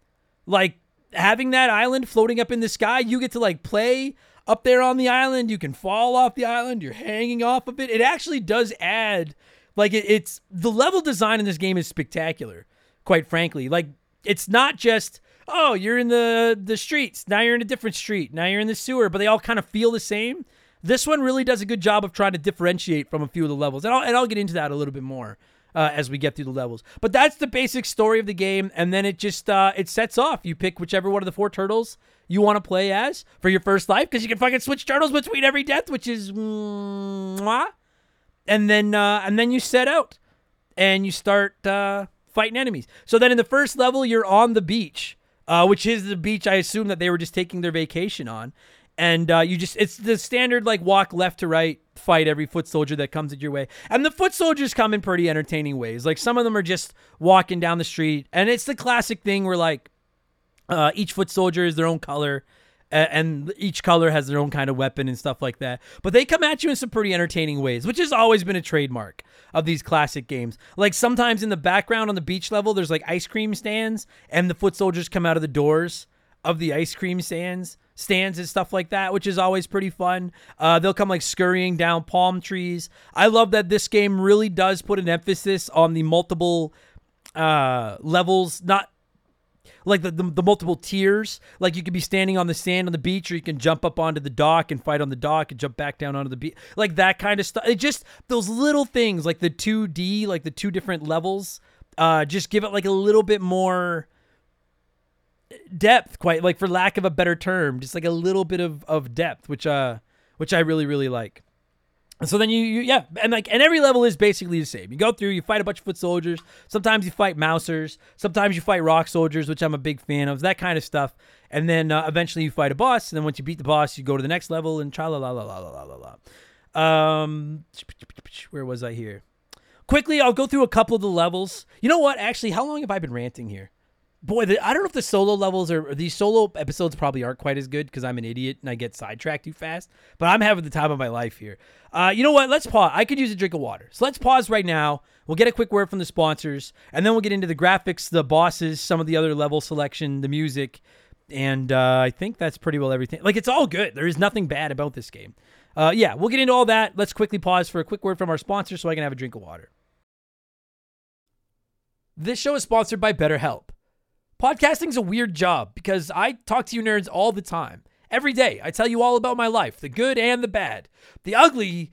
Like having that island floating up in the sky, you get to like play up there on the island. You can fall off the island. You're hanging off of it. It actually does add, like, it, it's the level design in this game is spectacular, quite frankly. Like, it's not just, oh, you're in the, the streets. Now you're in a different street. Now you're in the sewer, but they all kind of feel the same. This one really does a good job of trying to differentiate from a few of the levels. And I'll, and I'll get into that a little bit more. Uh, as we get through the levels, but that's the basic story of the game, and then it just uh, it sets off. You pick whichever one of the four turtles you want to play as for your first life because you can fucking switch turtles between every death, which is mwah. and then uh, and then you set out and you start uh, fighting enemies. So then in the first level, you're on the beach uh, which is the beach I assume that they were just taking their vacation on. And uh, you just, it's the standard like walk left to right, fight every foot soldier that comes at your way. And the foot soldiers come in pretty entertaining ways. Like some of them are just walking down the street. And it's the classic thing where like uh, each foot soldier is their own color and each color has their own kind of weapon and stuff like that. But they come at you in some pretty entertaining ways, which has always been a trademark of these classic games. Like sometimes in the background on the beach level, there's like ice cream stands, and the foot soldiers come out of the doors of the ice cream stands stands and stuff like that, which is always pretty fun. Uh, they'll come like scurrying down palm trees. I love that this game really does put an emphasis on the multiple uh, levels, not like the, the, the multiple tiers. Like you could be standing on the sand on the beach, or you can jump up onto the dock and fight on the dock and jump back down onto the beach. Like that kind of stuff. It just those little things, like the two D, like the two different levels. Uh, just give it like a little bit more depth, quite like for lack of a better term, just like a little bit of of depth, which uh, which I really really like. So then you, you, yeah, and like, and every level is basically the same. You go through, you fight a bunch of foot soldiers. Sometimes you fight mousers. Sometimes you fight rock soldiers, which I'm a big fan of. That kind of stuff. And then uh, eventually you fight a boss. And then once you beat the boss, you go to the next level and tra la la la la la la la. Um, where was I here? Quickly, I'll go through a couple of the levels. You know what? Actually, how long have I been ranting here? Boy, the, I don't know if the solo levels are these solo episodes probably aren't quite as good because I'm an idiot and I get sidetracked too fast. But I'm having the time of my life here. Uh, you know what? Let's pause. I could use a drink of water, so let's pause right now. We'll get a quick word from the sponsors, and then we'll get into the graphics, the bosses, some of the other level selection, the music, and uh, I think that's pretty well everything. Like it's all good. There is nothing bad about this game. Uh, yeah, we'll get into all that. Let's quickly pause for a quick word from our sponsor so I can have a drink of water. This show is sponsored by BetterHelp. Podcasting's a weird job because I talk to you nerds all the time. Every day, I tell you all about my life, the good and the bad. The ugly,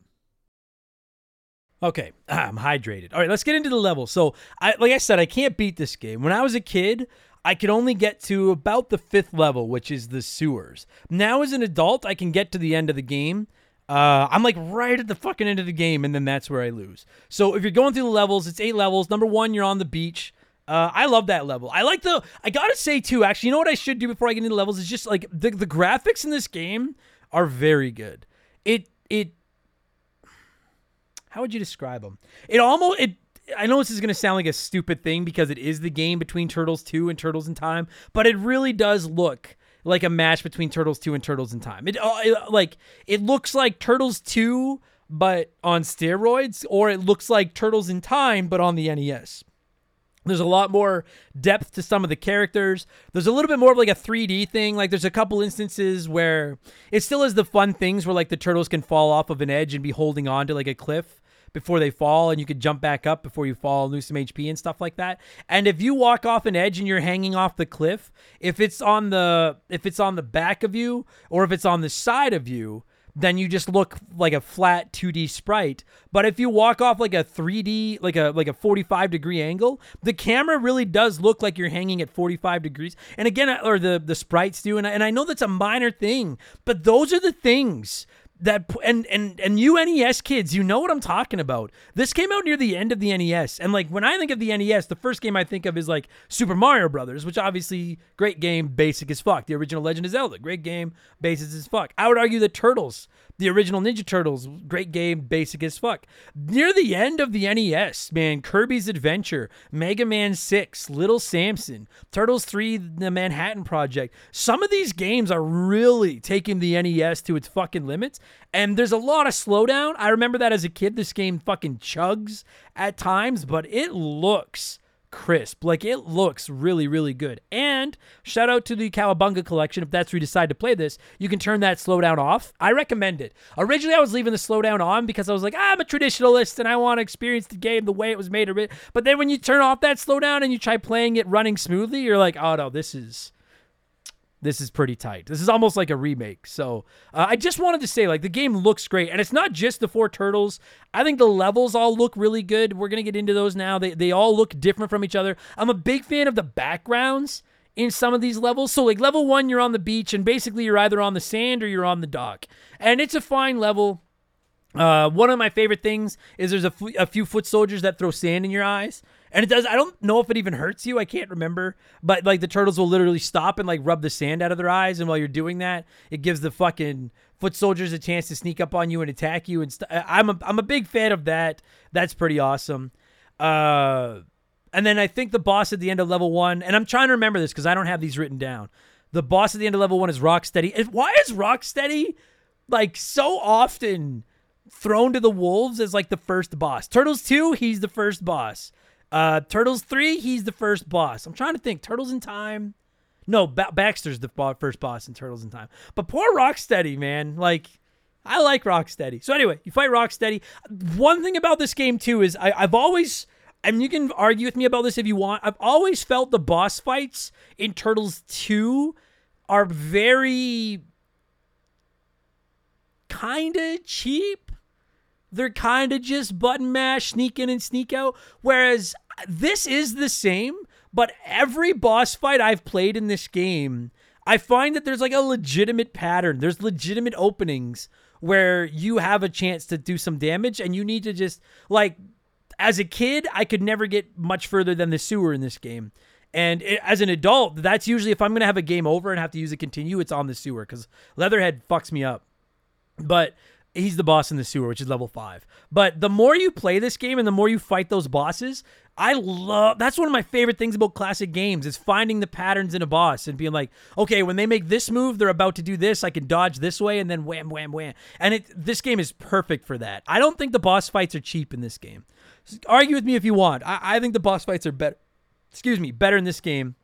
Okay, I'm hydrated. All right, let's get into the level. So, I like I said, I can't beat this game. When I was a kid, I could only get to about the fifth level, which is the sewers. Now, as an adult, I can get to the end of the game. Uh, I'm like right at the fucking end of the game, and then that's where I lose. So, if you're going through the levels, it's eight levels. Number one, you're on the beach. Uh, I love that level. I like the. I gotta say too. Actually, you know what I should do before I get into levels is just like the the graphics in this game are very good. It it how would you describe them? It almost it. I know this is going to sound like a stupid thing because it is the game between Turtles 2 and Turtles in Time, but it really does look like a match between Turtles 2 and Turtles in Time. It, uh, it like it looks like Turtles 2 but on steroids or it looks like Turtles in Time but on the NES. There's a lot more depth to some of the characters. There's a little bit more of like a 3D thing. Like there's a couple instances where it still has the fun things where like the turtles can fall off of an edge and be holding on to like a cliff before they fall and you could jump back up before you fall lose some HP and stuff like that. And if you walk off an edge and you're hanging off the cliff, if it's on the if it's on the back of you or if it's on the side of you, then you just look like a flat 2D sprite. But if you walk off like a 3D, like a like a 45 degree angle, the camera really does look like you're hanging at 45 degrees. And again, uh, or the the sprites do, and I, and I know that's a minor thing, but those are the things that and and and you NES kids, you know what I'm talking about. This came out near the end of the NES, and like when I think of the NES, the first game I think of is like Super Mario Brothers, which obviously great game, basic as fuck. The original Legend of Zelda, great game, basic as fuck. I would argue the Turtles, the original Ninja Turtles, great game, basic as fuck. Near the end of the NES, man, Kirby's Adventure, Mega Man 6, Little Samson, Turtles 3, The Manhattan Project. Some of these games are really taking the NES to its fucking limits. And there's a lot of slowdown. I remember that as a kid. This game fucking chugs at times, but it looks crisp. Like it looks really, really good. And shout out to the Cowabunga collection. If that's where you decide to play this, you can turn that slowdown off. I recommend it. Originally, I was leaving the slowdown on because I was like, I'm a traditionalist and I want to experience the game the way it was made. But then when you turn off that slowdown and you try playing it running smoothly, you're like, oh no, this is this is pretty tight. This is almost like a remake. So uh, I just wanted to say, like, the game looks great, and it's not just the four turtles. I think the levels all look really good. We're gonna get into those now. They they all look different from each other. I'm a big fan of the backgrounds in some of these levels. So like level one, you're on the beach, and basically you're either on the sand or you're on the dock, and it's a fine level. Uh, one of my favorite things is there's a, f- a few foot soldiers that throw sand in your eyes. And it does. I don't know if it even hurts you. I can't remember. But like the turtles will literally stop and like rub the sand out of their eyes. And while you're doing that, it gives the fucking foot soldiers a chance to sneak up on you and attack you. And st- I'm a I'm a big fan of that. That's pretty awesome. Uh, and then I think the boss at the end of level one. And I'm trying to remember this because I don't have these written down. The boss at the end of level one is Rocksteady. Why is Rocksteady like so often thrown to the wolves as like the first boss? Turtles two, he's the first boss. Uh, Turtles 3, he's the first boss. I'm trying to think. Turtles in Time. No, ba- Baxter's the bo- first boss in Turtles in Time. But poor Rocksteady, man. Like, I like Rocksteady. So anyway, you fight Rocksteady. One thing about this game too is I, I've always, I mean, you can argue with me about this if you want. I've always felt the boss fights in Turtles 2 are very kind of cheap. They're kind of just button mash, sneak in and sneak out. Whereas this is the same, but every boss fight I've played in this game, I find that there's like a legitimate pattern. There's legitimate openings where you have a chance to do some damage and you need to just like as a kid, I could never get much further than the sewer in this game. And it, as an adult, that's usually if I'm going to have a game over and have to use a continue, it's on the sewer because Leatherhead fucks me up. But he's the boss in the sewer, which is level five. But the more you play this game and the more you fight those bosses, I love that's one of my favorite things about classic games is finding the patterns in a boss and being like, okay, when they make this move, they're about to do this. I can dodge this way and then wham, wham, wham. And it this game is perfect for that. I don't think the boss fights are cheap in this game. Argue with me if you want. I, I think the boss fights are better. Excuse me, better in this game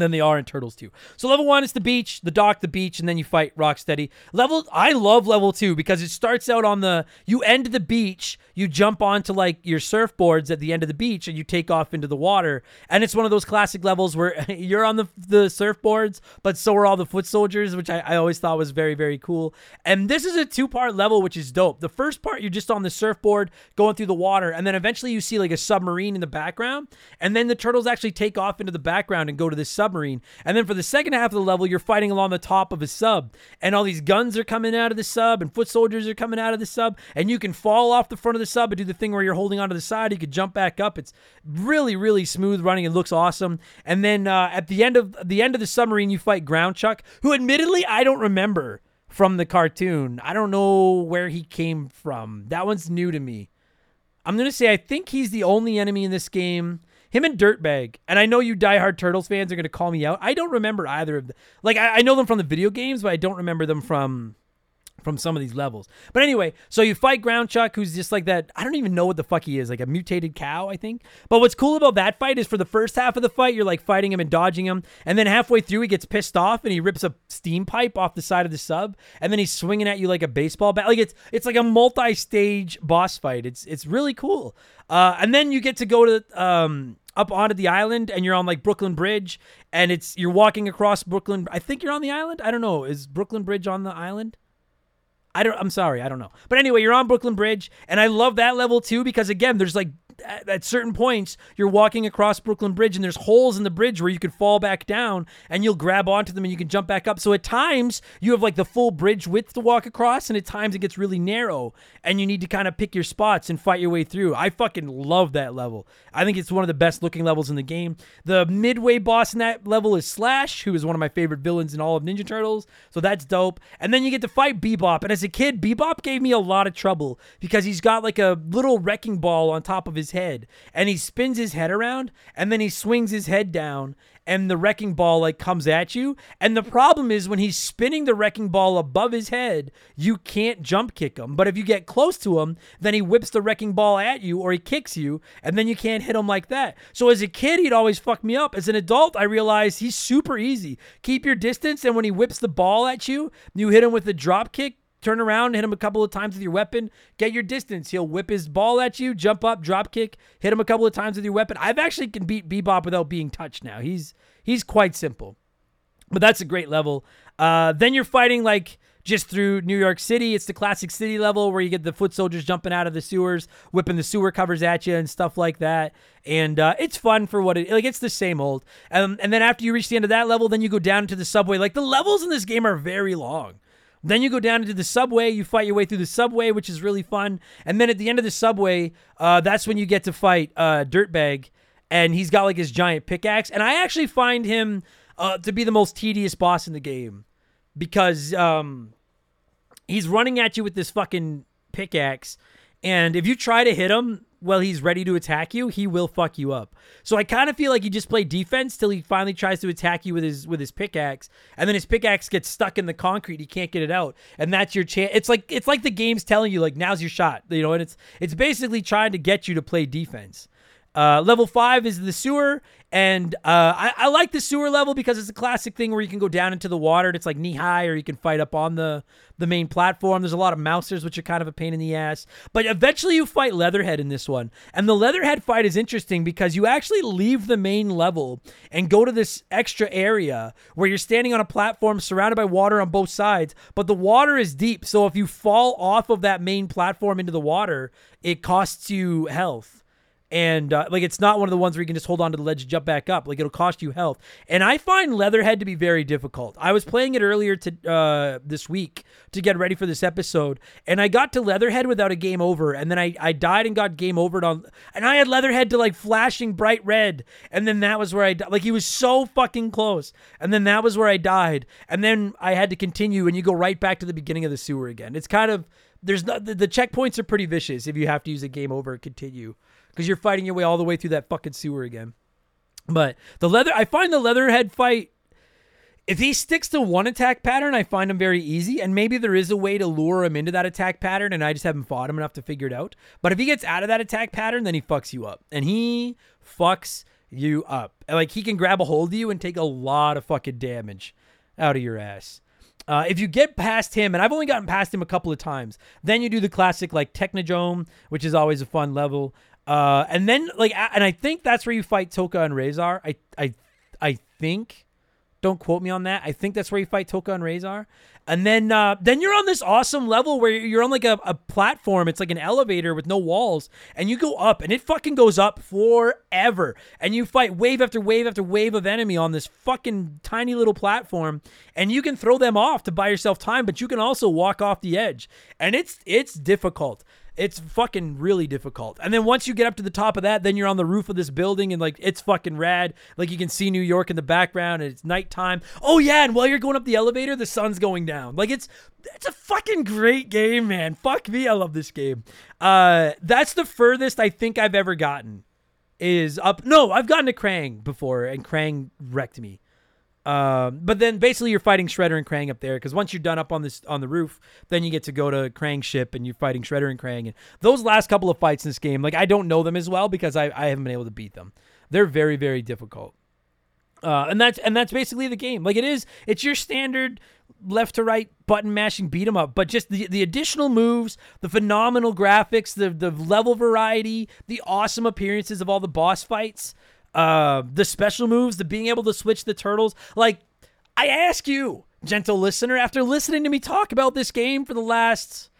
than they are in Turtles 2. So level 1 is the beach, the dock, the beach, and then you fight Rocksteady. Level I love level 2 because it starts out on the you end the beach, you jump onto like your surfboards at the end of the beach and you take off into the water. And it's one of those classic levels where you're on the the surfboards, but so are all the foot soldiers, which I, I always thought was very, very cool. And this is a two-part level, which is dope. The first part you're just on the surfboard going through the water, and then eventually you see like a submarine in the background, and then the turtles actually take off into the background and go to this submarine. And then for the second half of the level, you're fighting along the top of a sub, and all these guns are coming out of the sub, and foot soldiers are coming out of the sub, and you can fall off the front of the sub and do the thing where you're holding onto the side. You could jump back up. It's really, really smooth running. It looks awesome. And then uh, at the end of the end of the submarine, you fight Ground Chuck, who admittedly I don't remember from the cartoon. I don't know where he came from. That one's new to me. I'm gonna say I think he's the only enemy in this game. Him and Dirtbag. And I know you diehard Turtles fans are gonna call me out. I don't remember either of them. Like I, I know them from the video games, but I don't remember them from from some of these levels. But anyway, so you fight Ground Chuck, who's just like that. I don't even know what the fuck he is, like a mutated cow, I think. But what's cool about that fight is for the first half of the fight, you're like fighting him and dodging him. And then halfway through, he gets pissed off and he rips a steam pipe off the side of the sub. And then he's swinging at you like a baseball bat. Like it's it's like a multi stage boss fight. It's it's really cool. Uh, and then you get to go to um, up onto the island and you're on like Brooklyn Bridge and it's you're walking across Brooklyn. I think you're on the island. I don't know. Is Brooklyn Bridge on the island? I don't I'm sorry, I don't know. But anyway, you're on Brooklyn Bridge and I love that level too because again, there's like at, at certain points you're walking across Brooklyn Bridge and there's holes in the bridge where you could fall back down and you'll grab onto them and you can jump back up. So at times you have like the full bridge width to walk across, and at times it gets really narrow and you need to kind of pick your spots and fight your way through. I fucking love that level. I think it's one of the best looking levels in the game. The midway boss in that level is Slash, who is one of my favorite villains in all of Ninja Turtles. So that's dope. And then you get to fight Bebop. And as a kid, Bebop gave me a lot of trouble because he's got like a little wrecking ball on top of his head and he spins his head around and then he swings his head down and the wrecking ball like comes at you. And the problem is when he's spinning the wrecking ball above his head, you can't jump kick him. But if you get close to him, then he whips the wrecking ball at you or he kicks you, and then you can't hit him like that. So as a kid, he'd always fuck me up. As an adult, I realized he's super easy. Keep your distance, and when he whips the ball at you, you hit him with a drop kick, turn around, hit him a couple of times with your weapon, get your distance. He'll whip his ball at you, jump up, drop kick, hit him a couple of times with your weapon. I've actually can beat Bebop without being touched now. He's he's quite simple. But that's a great level. Uh, then you're fighting like just through New York City. It's the classic city level where you get the foot soldiers jumping out of the sewers, whipping the sewer covers at you and stuff like that. And uh, it's fun for what it like. It's the same old. Um, and then after you reach the end of that level, then you go down into the subway. Like the levels in this game are very long. Then you go down into the subway. You fight your way through the subway, which is really fun. And then at the end of the subway, uh, that's when you get to fight uh, Dirtbag, and he's got like his giant pickaxe. And I actually find him uh, to be the most tedious boss in the game because um, he's running at you with this fucking pickaxe, and if you try to hit him while he's ready to attack you, he will fuck you up. So I kind of feel like you just play defense till he finally tries to attack you with his with his pickaxe, and then his pickaxe gets stuck in the concrete. He can't get it out, and that's your chance. It's like it's like the game's telling you like now's your shot, you know, and it's it's basically trying to get you to play defense. Uh, level five is the sewer, and uh, I, I, like the sewer level because it's a classic thing where you can go down into the water and it's like knee high, or you can fight up on the the main platform. There's a lot of mousers, which are kind of a pain in the ass. But eventually, you fight Leatherhead in this one, and the Leatherhead fight is interesting because you actually leave the main level and go to this extra area where you're standing on a platform surrounded by water on both sides, but the water is deep. So if you fall off of that main platform into the water, it costs you health and uh, like it's not one of the ones where you can just hold on to the ledge and jump back up. Like it'll cost you health. And I find Leatherhead to be very difficult. I was playing it earlier to uh, this week to get ready for this episode, and I got to Leatherhead without a game over, and then I I died and got game overed on, and I had Leatherhead to like flashing bright red, and then that was where I like he was so fucking close, and then that was where I died, and then I had to continue, and you go right back to the beginning of the sewer again. It's kind of there's not the, the checkpoints are pretty vicious if you have to use a game over continue because you're fighting your way all the way through that fucking sewer again. But the leather, I find the Leatherhead fight. If he sticks to one attack pattern, I find him very easy, and maybe there is a way to lure him into that attack pattern, and I just haven't fought him enough to figure it out. But if he gets out of that attack pattern, then he fucks you up, and he fucks you up. Like he can grab a hold of you and take a lot of fucking damage out of your ass. Uh, if you get past him, and I've only gotten past him a couple of times, then you do the classic like Technodrome, which is always a fun level. Uh, and then like, and I think that's where you fight Tokka and Rahzar. I, I, I think. Don't quote me on that. I think that's where you fight Tokka and Rahzar. And then, uh, then you're on this awesome level where you're on like a, a platform. It's like an elevator with no walls, and you go up, and it fucking goes up forever. And you fight wave after wave after wave of enemy on this fucking tiny little platform, and you can throw them off to buy yourself time, but you can also walk off the edge, and it's it's difficult. It's fucking really difficult. And then once you get up to the top of that, then you're on the roof of this building and like it's fucking rad. Like you can see New York in the background and it's nighttime. Oh yeah, and while you're going up the elevator, the sun's going down. Like it's it's a fucking great game, man. Fuck me, I love this game. Uh that's the furthest I think I've ever gotten. Is up No, I've gotten to Krang before and Krang wrecked me. Um, but then basically you're fighting Shredder and Krang up there because once you're done up on this on the roof, then you get to go to Krang's ship and you're fighting Shredder and Krang. And those last couple of fights in this game, like I don't know them as well because I, I haven't been able to beat them. They're very very difficult. Uh, and that's and that's basically the game. Like it is, it's your standard left to right button mashing beat 'em up, but just the the additional moves, the phenomenal graphics, the the level variety, the awesome appearances of all the boss fights uh, the special moves, the being able to switch the turtles. Like, I ask you, gentle listener, after listening to me talk about this game for the last,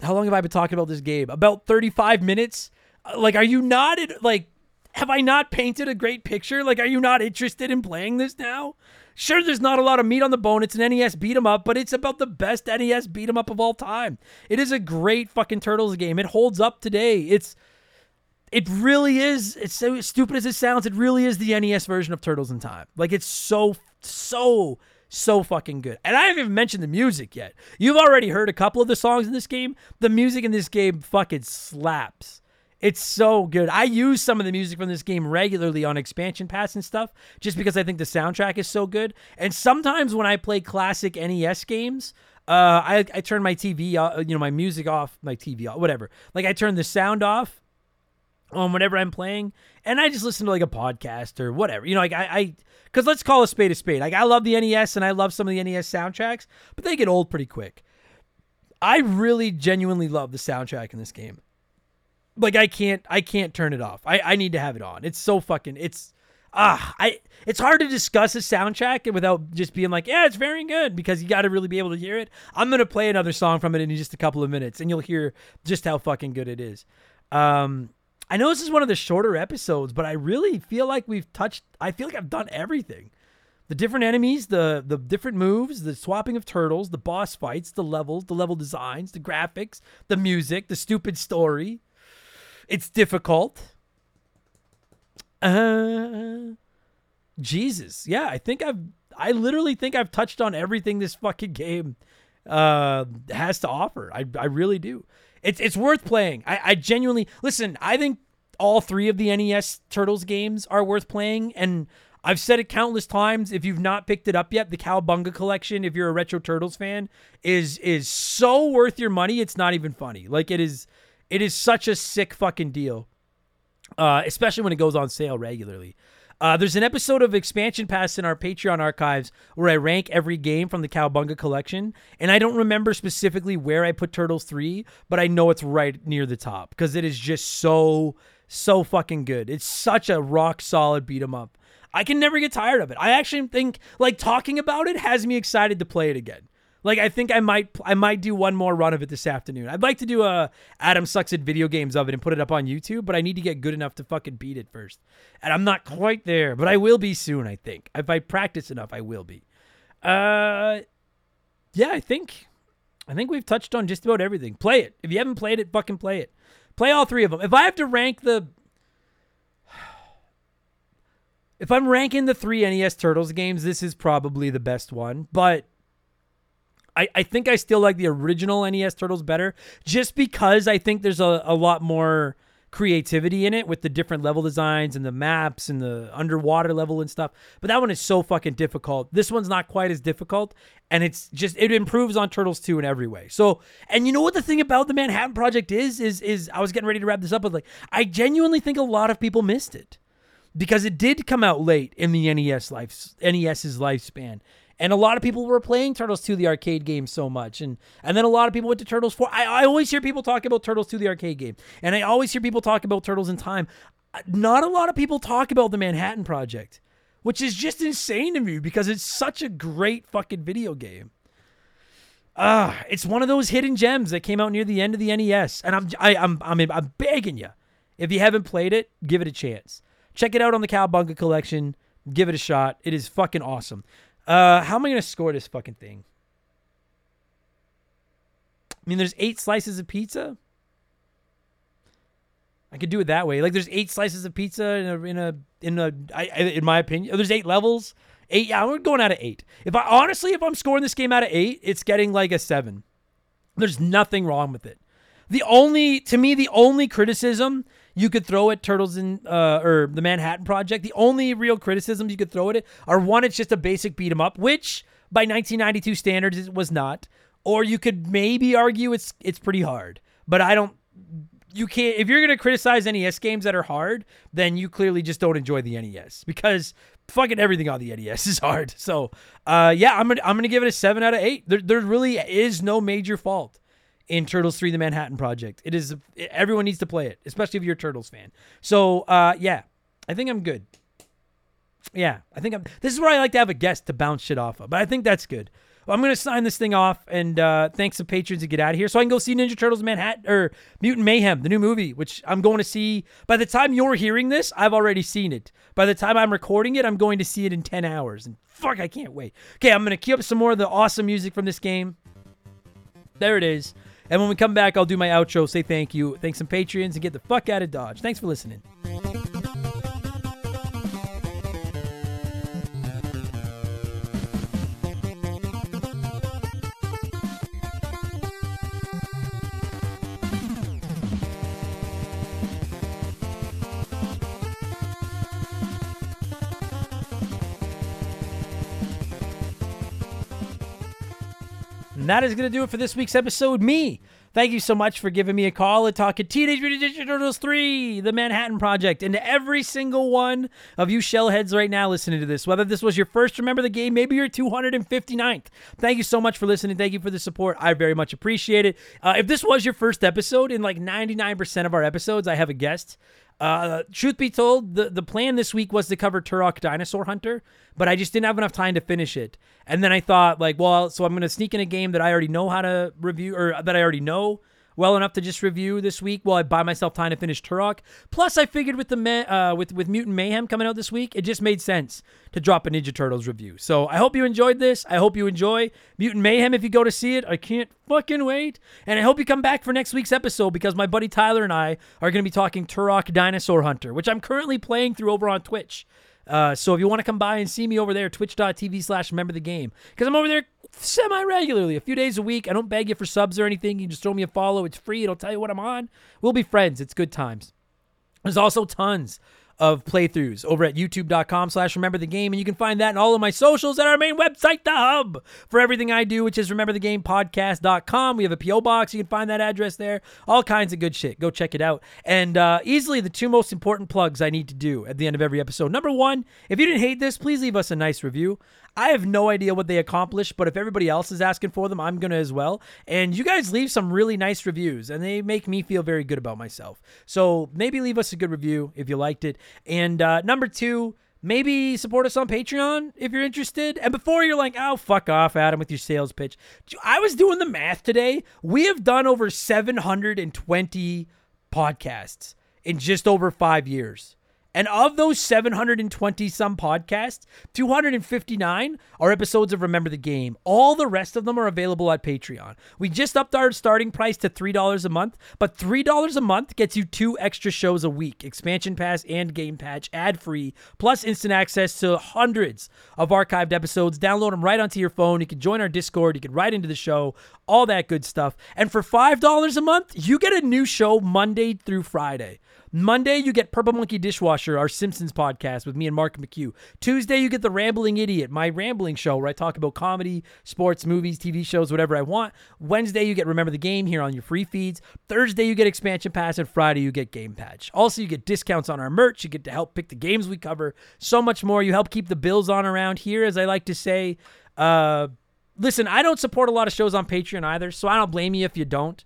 how long have I been talking about this game? About 35 minutes. Uh, Like, are you not like? Have I not painted a great picture? Like, are you not interested in playing this now? Sure, there's not a lot of meat on the bone. It's an NES beat 'em up, but it's about the best NES beat 'em up of all time. It is a great fucking Turtles game. It holds up today. It's it really is. It's so stupid as it sounds. It really is the NES version of Turtles in Time. Like it's so so so fucking good. And I haven't even mentioned the music yet. You've already heard a couple of the songs in this game. The music in this game fucking slaps. It's so good. I use some of the music from this game regularly on expansion pass and stuff just because I think the soundtrack is so good. And sometimes when I play classic NES games, uh, I, I turn my TV, uh, you know, my music off, my TV off, whatever. Like I turn the sound off on whenever I'm playing, and I just listen to like a podcast or whatever. You know, like I, I, because let's call a spade a spade. Like I love the NES and I love some of the NES soundtracks, but they get old pretty quick. I really genuinely love the soundtrack in this game. Like I can't, I can't turn it off. I, I need to have it on. It's so fucking, it's, ah, I. It's hard to discuss a soundtrack without just being like, yeah, it's very good because you got to really be able to hear it. I'm gonna play another song from it in just a couple of minutes, and you'll hear just how fucking good it is. Um, I know this is one of the shorter episodes, but I really feel like we've touched. I feel like I've done everything. The different enemies, the the different moves, the swapping of turtles, the boss fights, the levels, the level designs, the graphics, the music, the stupid story. It's difficult. Uh Jesus. Yeah, I think I've I literally think I've touched on everything this fucking game uh has to offer. I I really do. It's it's worth playing. I, I genuinely listen, I think all three of the NES Turtles games are worth playing and I've said it countless times. If you've not picked it up yet, the Cowabunga collection, if you're a Retro Turtles fan, is is so worth your money. It's not even funny. Like it is, it is such a sick fucking deal. Uh, especially when it goes on sale regularly. Uh, there's an episode of Expansion Pass in our Patreon archives where I rank every game from the Cowabunga collection, and I don't remember specifically where I put Turtles 3, but I know it's right near the top because it is just so, so fucking good. It's such a rock solid beat 'em up. I can never get tired of it. I actually think like talking about it has me excited to play it again. Like I think I might I might do one more run of it this afternoon. I'd like to do a Adam sucks at video games of it and put it up on YouTube, but I need to get good enough to fucking beat it first. And I'm not quite there, but I will be soon, I think. If I practice enough, I will be. Uh yeah, I think I think we've touched on just about everything. Play it. If you haven't played it, fucking play it. Play all three of them. If I have to rank the if I'm ranking the three NES Turtles games, this is probably the best one. But I, I think I still like the original NES Turtles better just because I think there's a, a lot more creativity in it with the different level designs and the maps and the underwater level and stuff. But that one is so fucking difficult. This one's not quite as difficult and it's just it improves on Turtles 2 in every way. So, and you know what the thing about the Manhattan Project is is is I was getting ready to wrap this up with like I genuinely think a lot of people missed it because it did come out late in the NES life NES's lifespan. And a lot of people were playing Turtles 2 the arcade game so much. And and then a lot of people went to Turtles 4. I, I always hear people talk about Turtles 2 the arcade game. And I always hear people talk about Turtles in Time. Not a lot of people talk about the Manhattan Project, which is just insane to me because it's such a great fucking video game. Ah, uh, it's one of those hidden gems that came out near the end of the NES. And I'm I, I'm I'm I'm begging you. If you haven't played it, give it a chance. Check it out on the Cowabunga collection. Give it a shot. It is fucking awesome. Uh, how am I gonna score this fucking thing? I mean, there's eight slices of pizza. I could do it that way. Like, there's eight slices of pizza in a in a in a. I, in my opinion, there's eight levels. Eight. Yeah, I'm going out of eight. If I honestly, if I'm scoring this game out of eight, it's getting like a seven. There's nothing wrong with it. The only, to me, the only criticism you could throw at Turtles in uh, or the Manhattan Project, the only real criticisms you could throw at it are one, it's just a basic beat 'em up, which by 1992 standards it was not, or you could maybe argue it's it's pretty hard. But I don't. You can't if you're gonna criticize NES games that are hard, then you clearly just don't enjoy the NES because fucking everything on the NES is hard. So, uh, yeah, I'm gonna I'm gonna give it a seven out of eight. There there really is no major fault in Turtles 3 The Manhattan Project. It is everyone needs to play it, especially if you're a Turtles fan. So, uh yeah, I think I'm good. Yeah, I think I'm This is where I like to have a guest to bounce shit off of. But I think that's good. I'm gonna sign this thing off, and uh, thanks to patrons to get out of here, so I can go see Ninja Turtles Manhattan or Mutant Mayhem, the new movie, which I'm going to see. By the time you're hearing this, I've already seen it. By the time I'm recording it, I'm going to see it in 10 hours, and fuck, I can't wait. Okay, I'm gonna cue up some more of the awesome music from this game. There it is. And when we come back, I'll do my outro, say thank you, thank some Patreons, and get the fuck out of Dodge. Thanks for listening. That is going to do it for this week's episode. Me. Thank you so much for giving me a call and talking Teenage Mutant Ninja Turtles 3, The Manhattan Project, and to every single one of you shellheads right now listening to this. Whether this was your first Remember the Game, maybe your 259th. Thank you so much for listening. Thank you for the support. I very much appreciate it. Uh, if this was your first episode, in like 99% of our episodes, I have a guest. Uh, truth be told, the, the plan this week was to cover Turok Dinosaur Hunter, but I just didn't have enough time to finish it. And then I thought, like, well, so I'm going to sneak in a game that I already know how to review, or that I already know well enough to just review this week while I buy myself time to finish Turok. Plus, I figured with the uh, with with Mutant Mayhem coming out this week, it just made sense to drop a Ninja Turtles review. So I hope you enjoyed this. I hope you enjoy Mutant Mayhem if you go to see it. I can't fucking wait. And I hope you come back for next week's episode because my buddy Tyler and I are going to be talking Turok Dinosaur Hunter, which I'm currently playing through over on Twitch. Uh, so if you want to come by and see me over there, twitch.tv slash remember the game. Because I'm over there semi regularly, a few days a week. I don't beg you for subs or anything. You just throw me a follow. It's free. It'll tell you what I'm on. We'll be friends. It's good times. There's also tons of playthroughs over at youtube.com slash remember the game and you can find that in all of my socials at our main website the hub for everything i do which is remember the game podcast.com we have a po box you can find that address there all kinds of good shit go check it out and uh, easily the two most important plugs i need to do at the end of every episode number one if you didn't hate this please leave us a nice review I have no idea what they accomplished, but if everybody else is asking for them, I'm going to as well. And you guys leave some really nice reviews, and they make me feel very good about myself. So maybe leave us a good review if you liked it. And uh, number two, maybe support us on Patreon if you're interested. And before you're like, oh, fuck off, Adam, with your sales pitch. I was doing the math today. We have done over 720 podcasts in just over five years. And of those 720 some podcasts, 259 are episodes of Remember the Game. All the rest of them are available at Patreon. We just upped our starting price to $3 a month, but $3 a month gets you two extra shows a week expansion pass and game patch, ad free, plus instant access to hundreds of archived episodes. Download them right onto your phone. You can join our Discord, you can write into the show, all that good stuff. And for $5 a month, you get a new show Monday through Friday. Monday, you get Purple Monkey Dishwasher, our Simpsons podcast with me and Mark McHugh. Tuesday, you get The Rambling Idiot, my rambling show where I talk about comedy, sports, movies, TV shows, whatever I want. Wednesday, you get Remember the Game here on your free feeds. Thursday, you get Expansion Pass, and Friday, you get Game Patch. Also, you get discounts on our merch. You get to help pick the games we cover. So much more. You help keep the bills on around here, as I like to say. Uh, listen, I don't support a lot of shows on Patreon either, so I don't blame you if you don't.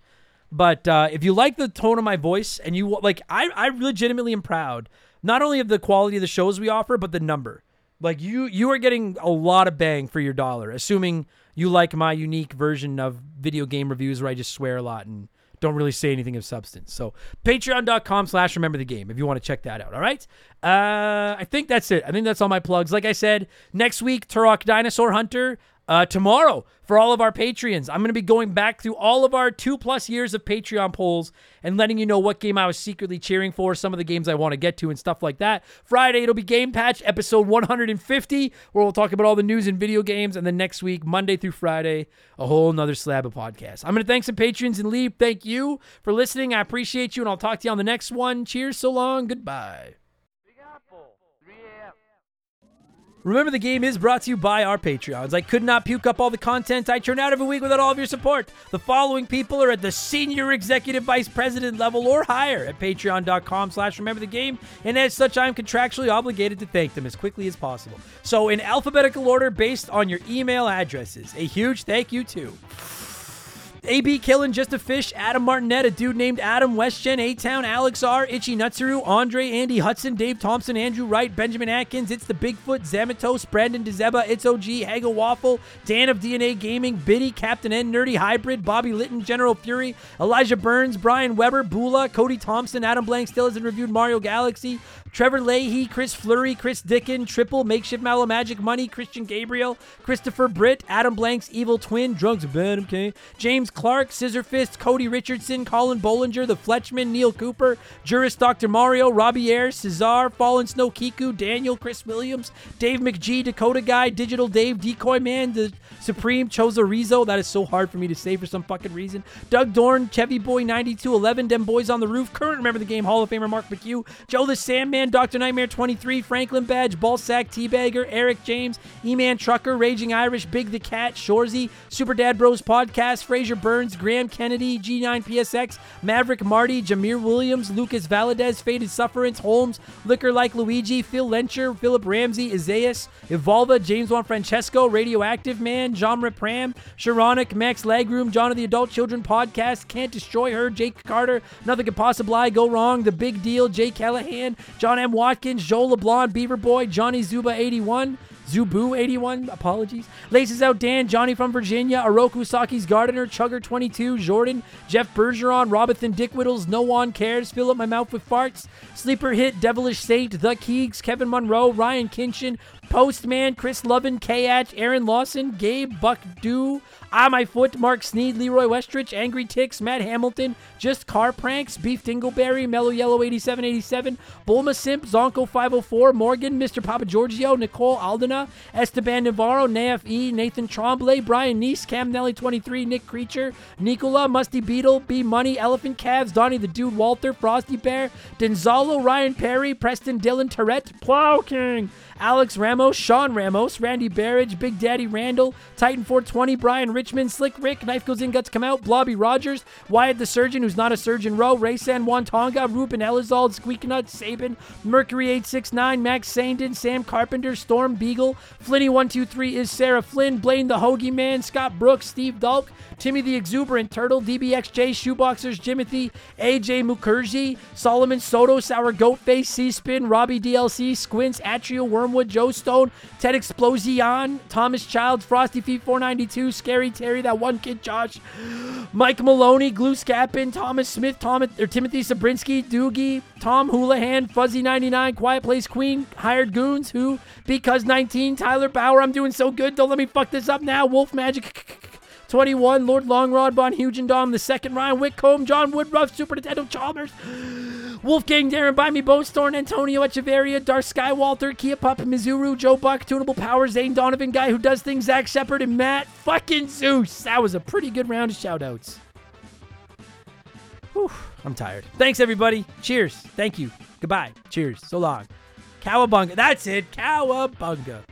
But uh, if you like the tone of my voice and you like, I, I legitimately am proud not only of the quality of the shows we offer, but the number. Like you, you are getting a lot of bang for your dollar, assuming you like my unique version of video game reviews where I just swear a lot and don't really say anything of substance. So patreon.com slash remember the game if you want to check that out. All right. Uh, I think that's it. I think that's all my plugs. Like I said, next week, Turok Dinosaur Hunter. Uh, tomorrow, for all of our Patreons, I'm going to be going back through all of our two plus years of Patreon polls and letting you know what game I was secretly cheering for, some of the games I want to get to, and stuff like that. Friday, it'll be Game Patch episode 150, where we'll talk about all the news in video games. And then next week, Monday through Friday, a whole nother slab of podcasts. I'm going to thank some Patreons and leave. Thank you for listening. I appreciate you, and I'll talk to you on the next one. Cheers, so long, goodbye. Remember, the game is brought to you by our Patreons. I could not puke up all the content I churn out every week without all of your support. The following people are at the senior executive vice president level or higher at patreon.com slash remember the game, and as such, I'm contractually obligated to thank them as quickly as possible. So, in alphabetical order based on your email addresses, a huge thank you to AB killing just a fish. Adam Martinet, a dude named Adam Westgen, A Town, Alex R, Itchy Nutsuru, Andre, Andy Hudson, Dave Thompson, Andrew Wright, Benjamin Atkins, It's the Bigfoot, Zamatos, Brandon DeZeba, It's OG, Hagel Waffle, Dan of DNA Gaming, Biddy, Captain N, Nerdy Hybrid, Bobby Litton, General Fury, Elijah Burns, Brian Weber, Bula, Cody Thompson, Adam Blank still hasn't reviewed Mario Galaxy, Trevor Leahy, Chris Fleury, Chris Dickin, Triple, Makeshift Mallow Magic Money, Christian Gabriel, Christopher Britt, Adam Blank's Evil Twin, Drunks of Ben, okay, James Clark, Scissor Fist, Cody Richardson, Colin Bollinger, The Fletchman, Neil Cooper, Jurist Dr. Mario, Robbie Air, Cesar, Fallen Snow Kiku, Daniel, Chris Williams, Dave McGee, Dakota Guy, Digital Dave, Decoy Man, The Supreme, Chozo Rizzo, that is so hard for me to say for some fucking reason, Doug Dorn, Chevy Boy 9211, Dem Boys on the Roof, current Remember the Game Hall of Famer Mark McHugh, Joe the Sandman, Dr. Nightmare 23, Franklin Badge, Ballsack, Teabagger, Eric James, E-Man Trucker, Raging Irish, Big the Cat, Shorzy, Super Dad Bros Podcast, Fraser Burns, Graham Kennedy, G9PSX, Maverick Marty, Jameer Williams, Lucas Valadez, Faded Sufferance, Holmes, Liquor Like Luigi, Phil Lencher, Philip Ramsey, Isaias, Evolva, James Juan Francesco, Radioactive Man, John Repram, Sharonic, Max Legroom, John of the Adult Children Podcast, Can't Destroy Her, Jake Carter, Nothing Could Possibly Go Wrong, The Big Deal, Jay Callahan, John M. Watkins, Joel LeBlanc, Beaver Boy, Johnny Zuba 81, Zubu 81, apologies. Laces out Dan, Johnny from Virginia, Oroku Saki's Gardener, Chugger 22, Jordan, Jeff Bergeron, Robinson Dick Whittles, No One Cares, Fill Up My Mouth with Farts, Sleeper Hit, Devilish Saint, The Keegs, Kevin Monroe, Ryan Kinchin, Postman, Chris Lovin, Kayach, Aaron Lawson, Gabe Buck Ah My Foot, Mark Sneed, Leroy Westrich, Angry Ticks, Matt Hamilton, Just Car Pranks, Beef Dingleberry, Mellow Yellow 8787, Bulma Simp, Zonko 504, Morgan, Mr. Papa Giorgio, Nicole Aldena, Esteban Navarro, Naf E, Nathan Tremblay, Brian Neese, Cam Nelly 23, Nick Creature, Nicola, Musty Beetle, B Money, Elephant Calves, Donnie the Dude, Walter, Frosty Bear, Denzalo, Ryan Perry, Preston Dylan, Tourette, Plow King, Alex Ramos, Sean Ramos, Randy Barrage, Big Daddy Randall, Titan 420, Brian Richmond, Slick Rick, Knife Goes In, Guts Come Out, Blobby Rogers, Wyatt the Surgeon, who's not a surgeon, Rowe, Ray San Juan Tonga, Ruben Elizald, Squeaky Nut, Sabin, Mercury 869, Max Sandin, Sam Carpenter, Storm Beagle, Flinny123 is Sarah Flynn, Blaine the Hoagie Man, Scott Brooks, Steve Dalk, Timmy the Exuberant Turtle, DBXJ, Shoeboxers, Jimothy, AJ Mukherjee, Solomon Soto, Sour Goat Face, C Spin, Robbie DLC, Squints, Atrio, Wormwood, Joe Stone, Ted Explosion, Thomas Child, Frosty Feet 492, Scary Terry, that one kid Josh, Mike Maloney, Glue Scappin, Thomas Smith, Tom, or Timothy Sabrinsky, Doogie, Tom Houlihan, Fuzzy 99, Quiet Place Queen, Hired Goons, who, because 19, Tyler Bauer, I'm doing so good, don't let me fuck this up now, Wolf Magic. 21, Lord Longrod, Von Hugendom, the second Ryan Whitcomb, John Woodruff, Super Nintendo Chalmers, Wolfgang Darren, Buy Me, Both, Storn, Antonio Echeverria, Darth Skywalter, Kia Pup, Mizuru, Joe Buck, Tunable Power, Zane Donovan, Guy Who Does Things, Zach Shepard, and Matt fucking Zeus. That was a pretty good round of shoutouts. Whew, I'm tired. Thanks, everybody. Cheers. Thank you. Goodbye. Cheers. So long. Cowabunga. That's it. Cowabunga.